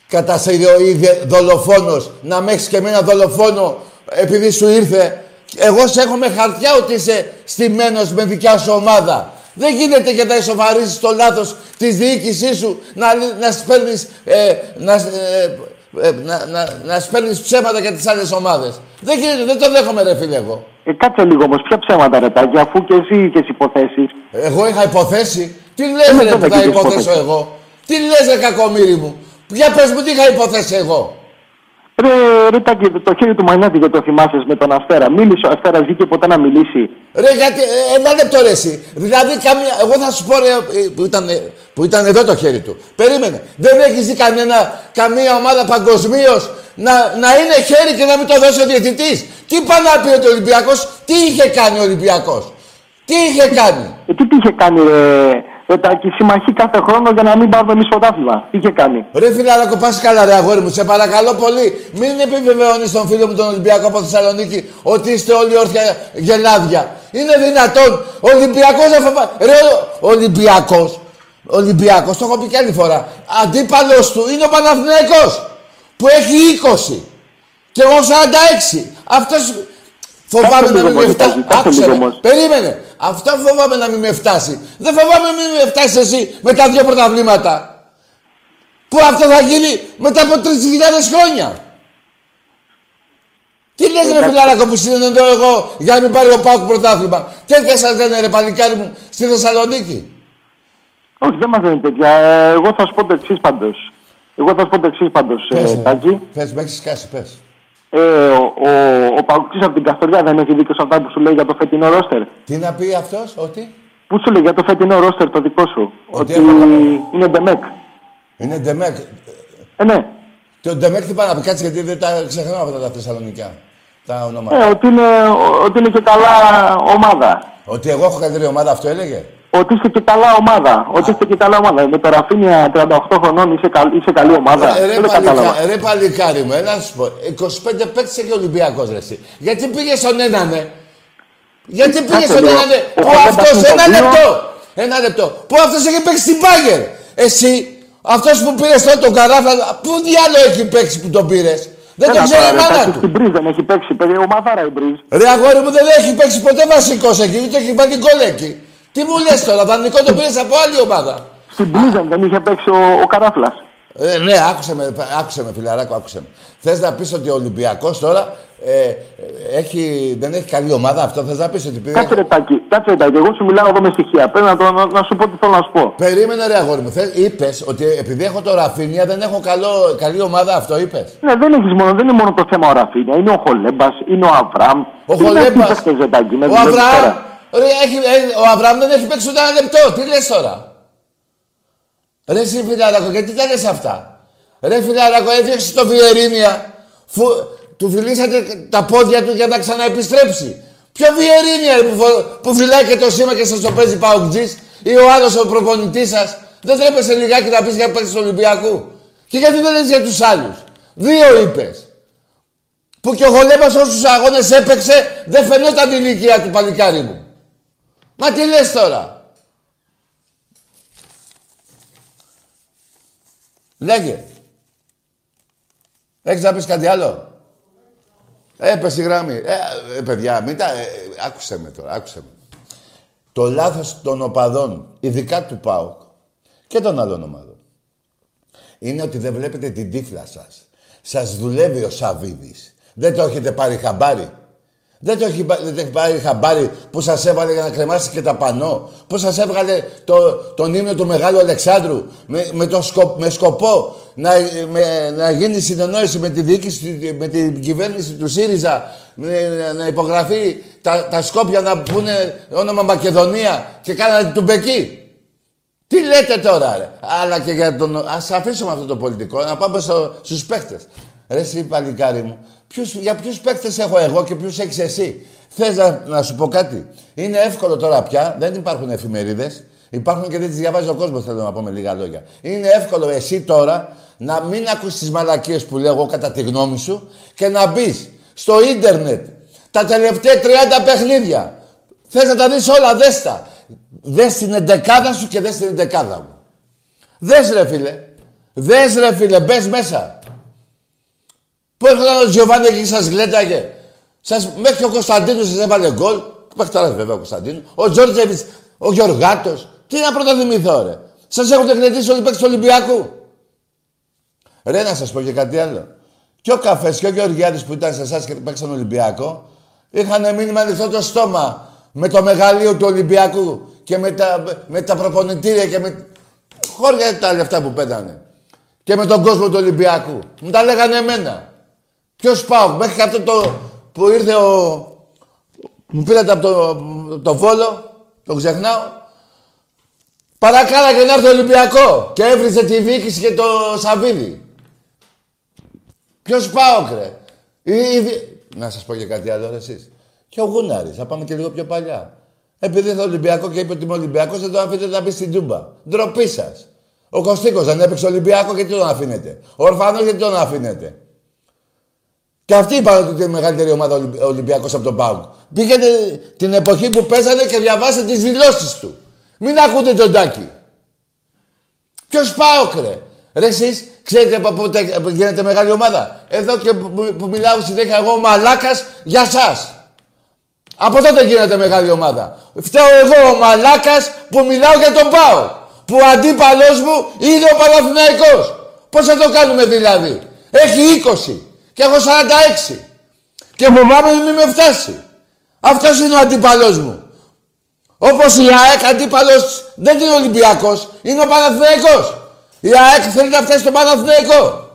κατά σεριοειδή δολοφόνος, να με έχεις και εμένα δολοφόνο επειδή σου ήρθε. Εγώ σε έχω με χαρτιά ότι είσαι στημένος με δικιά σου ομάδα. Δεν γίνεται και να ισοβαρίζεις το λάθος της διοίκησής σου, να, να σπέρνεις, ε, να, ε, ε, να, να, να σπέρνεις ψέματα για τις άλλες ομάδες. Δεν γίνεται, δεν το δέχομαι ρε φίλε εγώ. Ε, κάτσε λίγο όμως, ποια ψέματα ρε Τάκη, αφού και εσύ είχες υποθέσεις. Εγώ είχα υποθέσει. Τι λες Ε, ρε δεν που θα έχεις υποθέσω υποθέσει; εγώ; Τι λες ρε κακομύρι μου; Για πες μου τι είχα υποθέσει εγώ; Ρε, ρε Τάκη, το χέρι του Μανιάτη δεν το θυμάσαι με τον Αστέρα. Μίλησε ο Αστέρας, βγήκε ποτέ να μιλήσει. Ρε γιατί, ε, ένα λεπτό ρε εσύ. Δηλαδή καμία, εγώ θα σου πω ρε, ε, που ήταν, ε, που ήταν εδώ το χέρι του. Περίμενε. Δεν έχεις δει κανένα, καμία ομάδα παγκοσμίως να, να είναι χέρι και να μην το δώσει ο διαιτητής; Τι πάει να πει ότι ο Ολυμπιακός, τι είχε κάνει ο Ολυμπιακός; Τι είχε κάνει; Ε, τι, τι είχε κάνει, ρε, ρε Τάκη, συμμαχή κάθε χρόνο για να μην πάρουμε εμείς πρωτάθλημα. Τι είχε κάνει; Ρε φιλαράκο, πας καλά ρε αγόρι μου, σε παρακαλώ πολύ. Μην επιβεβαιώνεις τον φίλο μου τον Ολυμπιακό από Θεσσαλονίκη ότι είστε όλοι όρθια γελάδια. Είναι δυνατόν ο Ολυμπιακός να φοβά... Ρε ο Ολυμπιακός, Ολυμπιακός, το έχω πει και άλλη φορά. Αντίπαλος του είναι ο Παναθηναϊκός που έχει 20 και εγώ 46. Αυτός φοβάμαι Κάτσε να λίγο, μην με μωρέ, φτάσει. Τάκη, κάτσε Άκουσε λίγο με. όμως. Περίμενε. Αυτό φοβάμαι να μην με φτάσει. Δεν φοβάμαι να μην με φτάσει εσύ με τα δύο πρωταβλήματα. Που αυτό θα γίνει μετά από 3.000 χρόνια. Τι λες ρε φιλάρακο που συνεννοώ εγώ για να μην πάρει ο Πάουκ πρωτάθλημα. Τέτοια σας λένε ρε παλικάρι μου στη Θεσσαλονίκη. Όχι, δεν μας λένε τέτοια. Ε, εγώ θα σου πω το εξής πάντως. Εγώ θα σου πω το εξής πάντως, Πες, ε, ρε. Τάκη. Πες, με έχεις σκάσει, πες. Ε, ο ο, ο Παοκτσής από την Καστοριά δεν έχει δίκιο σε αυτά που σου λέει για το φετινό ρόστερ. Τι να πει αυτός, ότι; Πού σου λέει για το φετινό ρόστερ το δικό σου; Ότι Ότι, έχω- είναι ντεμεκ. είναι Ντεμέκ. Ε, ναι. Το Ντεμέκ τι πάει να πει, κάτσε γιατί δεν τα ξεχνάω αυτά τα θεσσαλονικά. Τα ονόματα. Ε, ότι, είναι, ότι είναι και καλά ομάδα. Ότι εγώ έχω καλύτερη ομάδα, αυτό έλεγε. Ότι είστε και καλά ομάδα. Ότι είστε και καλά ομάδα. Με το Ραφίνια 38 χρονών είσαι, καλ, είσαι καλή ομάδα. Ε, ρε, δεν το κατάλαβα. παλικα, ρε παλικάρι μου, ένα να σου πω. 25 παίκτες έχει ο Ολυμπιακός ρε εσύ. Γιατί πήγες στον έναν, ναι. Γιατί πήγες Κάτσε στον λίγο. έναν, ναι. Ο Που Χολέμπας αυτός, είναι ένα το δύο. λεπτό. Ένα λεπτό. Που αυτός έχει παίξει στην Μπάγκερ. Εσύ, αυτός που πήρε τώρα τον καράφλα, πού διάλογο έχει παίξει που τον πήρες; Δεν το Έλα ξέρει τώρα, η ρε, μάνα Τάκη, του. Στην Μπρίζ δεν έχει παίξει. Παιδί, ομαδάρα η Μπρίζ. Ρε αγόρι μου δεν έχει παίξει ποτέ βασικός εκεί, ούτε έχει βάλει γκολ εκεί. Τι μου λες τώρα, δανεικό το πήρες από άλλη ομάδα; Στην Μπρίζ δεν είχε παίξει ο, ο Καράφλας. Ε, ναι, άκουσε με, άκουσε με, φιλαράκο, άκουσε με. Θες να πεις ότι ο Ολυμπιακός τώρα ε, ε, έχει, δεν έχει καλή ομάδα, αυτό θες να πεις ότι πήγε... Κάτσε ρε Τάκη, κάτσε ρε Τάκη. Εγώ σου μιλάω εδώ με στοιχεία. Πρέπει να, το, να, να σου πω τι θέλω να σου πω. Περίμενε ρε αγόρι μου, θες, είπες ότι επειδή έχω το Ραφίνια δεν έχω καλό, καλή ομάδα, αυτό είπες; Ναι, δεν, έχεις μόνο, δεν είναι μόνο το θέμα ο Ραφίνια. Είναι ο Χολέμπας, είναι ο Αβραμ. Ο Είναι αυτοί οι Χολέμπας, παίκτες, ρε Τάκη, με ο δουλεύεις Αβραάμ, τώρα. Ρε, έχει, ε, ο Αβραάμ δεν έχει παίξει ούτε ένα λεπτό, τι λες τώρα; Ρε εσύ φιλαράκο, γιατί τα λες αυτά; Ρε φιλαράκο, έφτιαξε το Βιερίνια. Φου... Του φιλήσατε τα πόδια του για να ξαναεπιστρέψει. Ποιο Βιερίνια που, φο... που φυλάει και το σήμα και σας το παίζει Παοκτζής ή ο άλλος ο προπονητής σας; Δεν τρέπεσαι λιγάκι να πεις για παίξει του Ολυμπιακού; Και γιατί δεν λες για τους άλλους; Δύο είπες. Που και ο Γολέμπας όσους αγώνες έπαιξε δεν φαινόταν η ηλικία του παλικάρι μου. Μα τι λες τώρα; Λέγε. Έχεις να πεις κάτι άλλο; Ε, πες η γράμμη. Ε, ε, παιδιά, μην τα... Ε, άκουσε με τώρα, άκουσε με. Το λάθος των οπαδών, ειδικά του ΠΑΟΚ και των άλλων ομάδων, είναι ότι δεν βλέπετε την τύφλα σας. Σας δουλεύει ο Σαβίδης. Δεν το έχετε πάρει χαμπάρι. Δεν το έχει, δεν έχει πάρει χαμπάρι που σας έβαλε για να κρεμάσει και τα πανό. Που σας έβγαλε το, τον ύμνο του Μεγάλου Αλεξάνδρου με, με, το με σκοπό να, με, να γίνει συνεννόηση με τη διοίκηση, με την κυβέρνηση του ΣΥΡΙΖΑ να υπογραφεί τα, τα Σκόπια να πούνε όνομα Μακεδονία και κάνανε του Μπεκί. Τι λέτε τώρα, ρε; Αλλά και για τον... Ας αφήσουμε αυτό το πολιτικό, να πάμε στο, στους παίχτες. Ρε εσύ παλικάρι μου, ποιους, για ποιους παίκτες έχω εγώ και ποιους έχεις εσύ; Θες να, να σου πω κάτι; Είναι εύκολο τώρα πια, δεν υπάρχουν εφημερίδες. Υπάρχουν και δεν τις διαβάζει ο κόσμος, θέλω να πω με λίγα λόγια. Είναι εύκολο εσύ τώρα να μην ακούσεις τις μαλακίες που λέω εγώ κατά τη γνώμη σου και να μπεις στο ίντερνετ τα τελευταία 30 παιχνίδια. Θες να τα δεις όλα, δες τα. Δες την εντεκάδα σου και δες την εντεκάδα μου. Δες ρε φίλε. Δες ρε φίλε, μπες μέσα. Πού έρχονταν ο Τζιωβάνι και σας γλένταγε. Σας, μέχρι ο Κωνσταντίνος σας έβαλε γκολ. Μέχρι τώρα βέβαια ο Κωνσταντίνος. Ο Τζόρτζεβιτς, ο Γιωργάτος. Τι να πρωτοδημηθώ ρε. Σας έχουν γλεντήσει όλοι οι παίκτες του Ολυμπιακού. Ρε να σας πω και κάτι άλλο. Και ο Καφές και ο Γεωργιάδης που ήταν σε εσάς και παίξαν Ολυμπιακό είχαν μείνει ανοιχτό το στόμα με το μεγαλείο του Ολυμπιακού και με τα, με τα προπονητήρια και με... Χώρια τα λεφτά που πέτανε. Και με τον κόσμο του Ολυμπιακού. Μου τα λέγανε εμένα. Ποιος πάω, μέχρι αυτό το που ήρθε ο. Μου πήρατε από το, το Βόλο, το ξεχνάω. Παρακάλα και να έρθει ο Ολυμπιακό και έβριζε τη διοίκηση και το Σαββίδι. Ποιος πάω, κρε. Να σας πω και κάτι άλλο, εσείς. Και ο Γούναρη, θα πάμε και λίγο πιο παλιά. Επειδή ήρθε ο Ολυμπιακό και είπε ότι είμαι Ολυμπιακός, δεν τον αφήνετε να μπει στην Τούμπα. Ντροπή σας. Ο Κωστίκος δεν έπαιξε Ολυμπιακό, γιατί τον αφήνετε; Ο Ορφανός, γιατί τον αφήνετε; Και αυτοί είπαν ότι είναι η μεγαλύτερη ομάδα Ολυμπιακός από τον Πάουκ. Πήγαινε την εποχή που παίζανε και διαβάστε τις δηλώσεις του. Μην ακούτε τον Τάκη. Ποιος Πάουκ ρε. Ρε εσείς, ξέρετε από πότε γίνεται μεγάλη ομάδα; Εδώ και που, που μιλάω συνέχεια εγώ μαλάκας για σας. Από τότε γίνεται μεγάλη ομάδα. Φταίω εγώ ο μαλάκας που μιλάω για τον Πάο. Που ο αντίπαλός μου είναι ο Παναθηναϊκός. Πώς θα το κάνουμε δηλαδή; Έχει 20 και έχω 46. Και φοβάμαι μην με φτάσει. Αυτός είναι ο αντίπαλός μου. Όπως η ΑΕΚ αντίπαλος δεν είναι Ολυμπιακός, είναι ο Παναθηναϊκός. Η ΑΕΚ θέλει να φτάσει στον Παναθηναϊκό.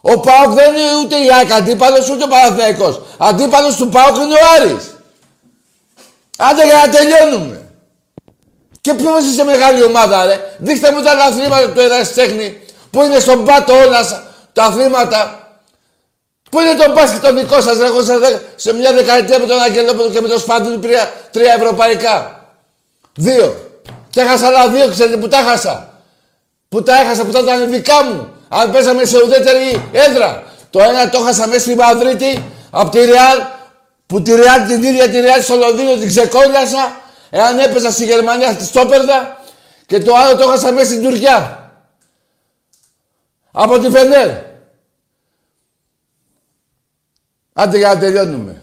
Ο Πάοκ δεν είναι ούτε η ΑΕΚ αντίπαλος ούτε ο Παναθηναϊκός. Αντίπαλος του Πάοκ είναι ο Άρης. Άντε για να τελειώνουμε. Και ποιο είσαι μεγάλη ομάδα, ρε. Δείξτε μου τα αθλήματα του Ερασιτέχνη που είναι στον πάτο όλα τα αθλήματα Πού είναι το μπάσκετ το δικό σας, ρε, σε μια δεκαετία με τον Αγγελόπουλο και με τον Σπάντουλ τρία, τρία ευρωπαϊκά. Δύο. Και έχασα άλλα δύο, ξέρετε που τα έχασα. Που τα έχασα, που τα ήταν δικά μου. Αν πέσαμε σε ουδέτερη έδρα. Το ένα το έχασα μέσα στη Μαδρίτη, από τη Ρεάλ, που τη Ρεάλ την ίδια τη Ρεάλ στο Λονδίνο την ξεκόλιασα. Εάν έπεσα στη Γερμανία στη Στόπερδα. Και το άλλο το έχασα μέσα στην Τουρκιά. Από τη Φενέρ. Άντε για να τελειώνουμε.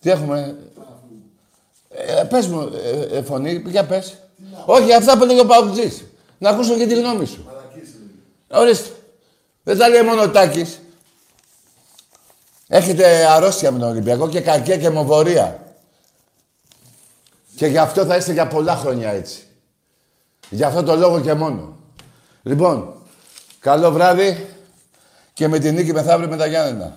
Τι έχουμε; Ε, πες μου, ε, ε, φωνή, για πες. Όχι, αυτά που λέει ο Παουτζής. Να ακούσω και τη γνώμη σου. Ορίστε. Δεν τα λέει μόνο ο Τάκης. Έχετε αρρώστια με τον Ολυμπιακό και κακία και μοβορία. Και γι' αυτό θα είστε για πολλά χρόνια έτσι. Γι' αυτό το λόγο και μόνο. Λοιπόν, καλό βράδυ. Και με την νίκη μεθαύριο με τα Γιάννενα.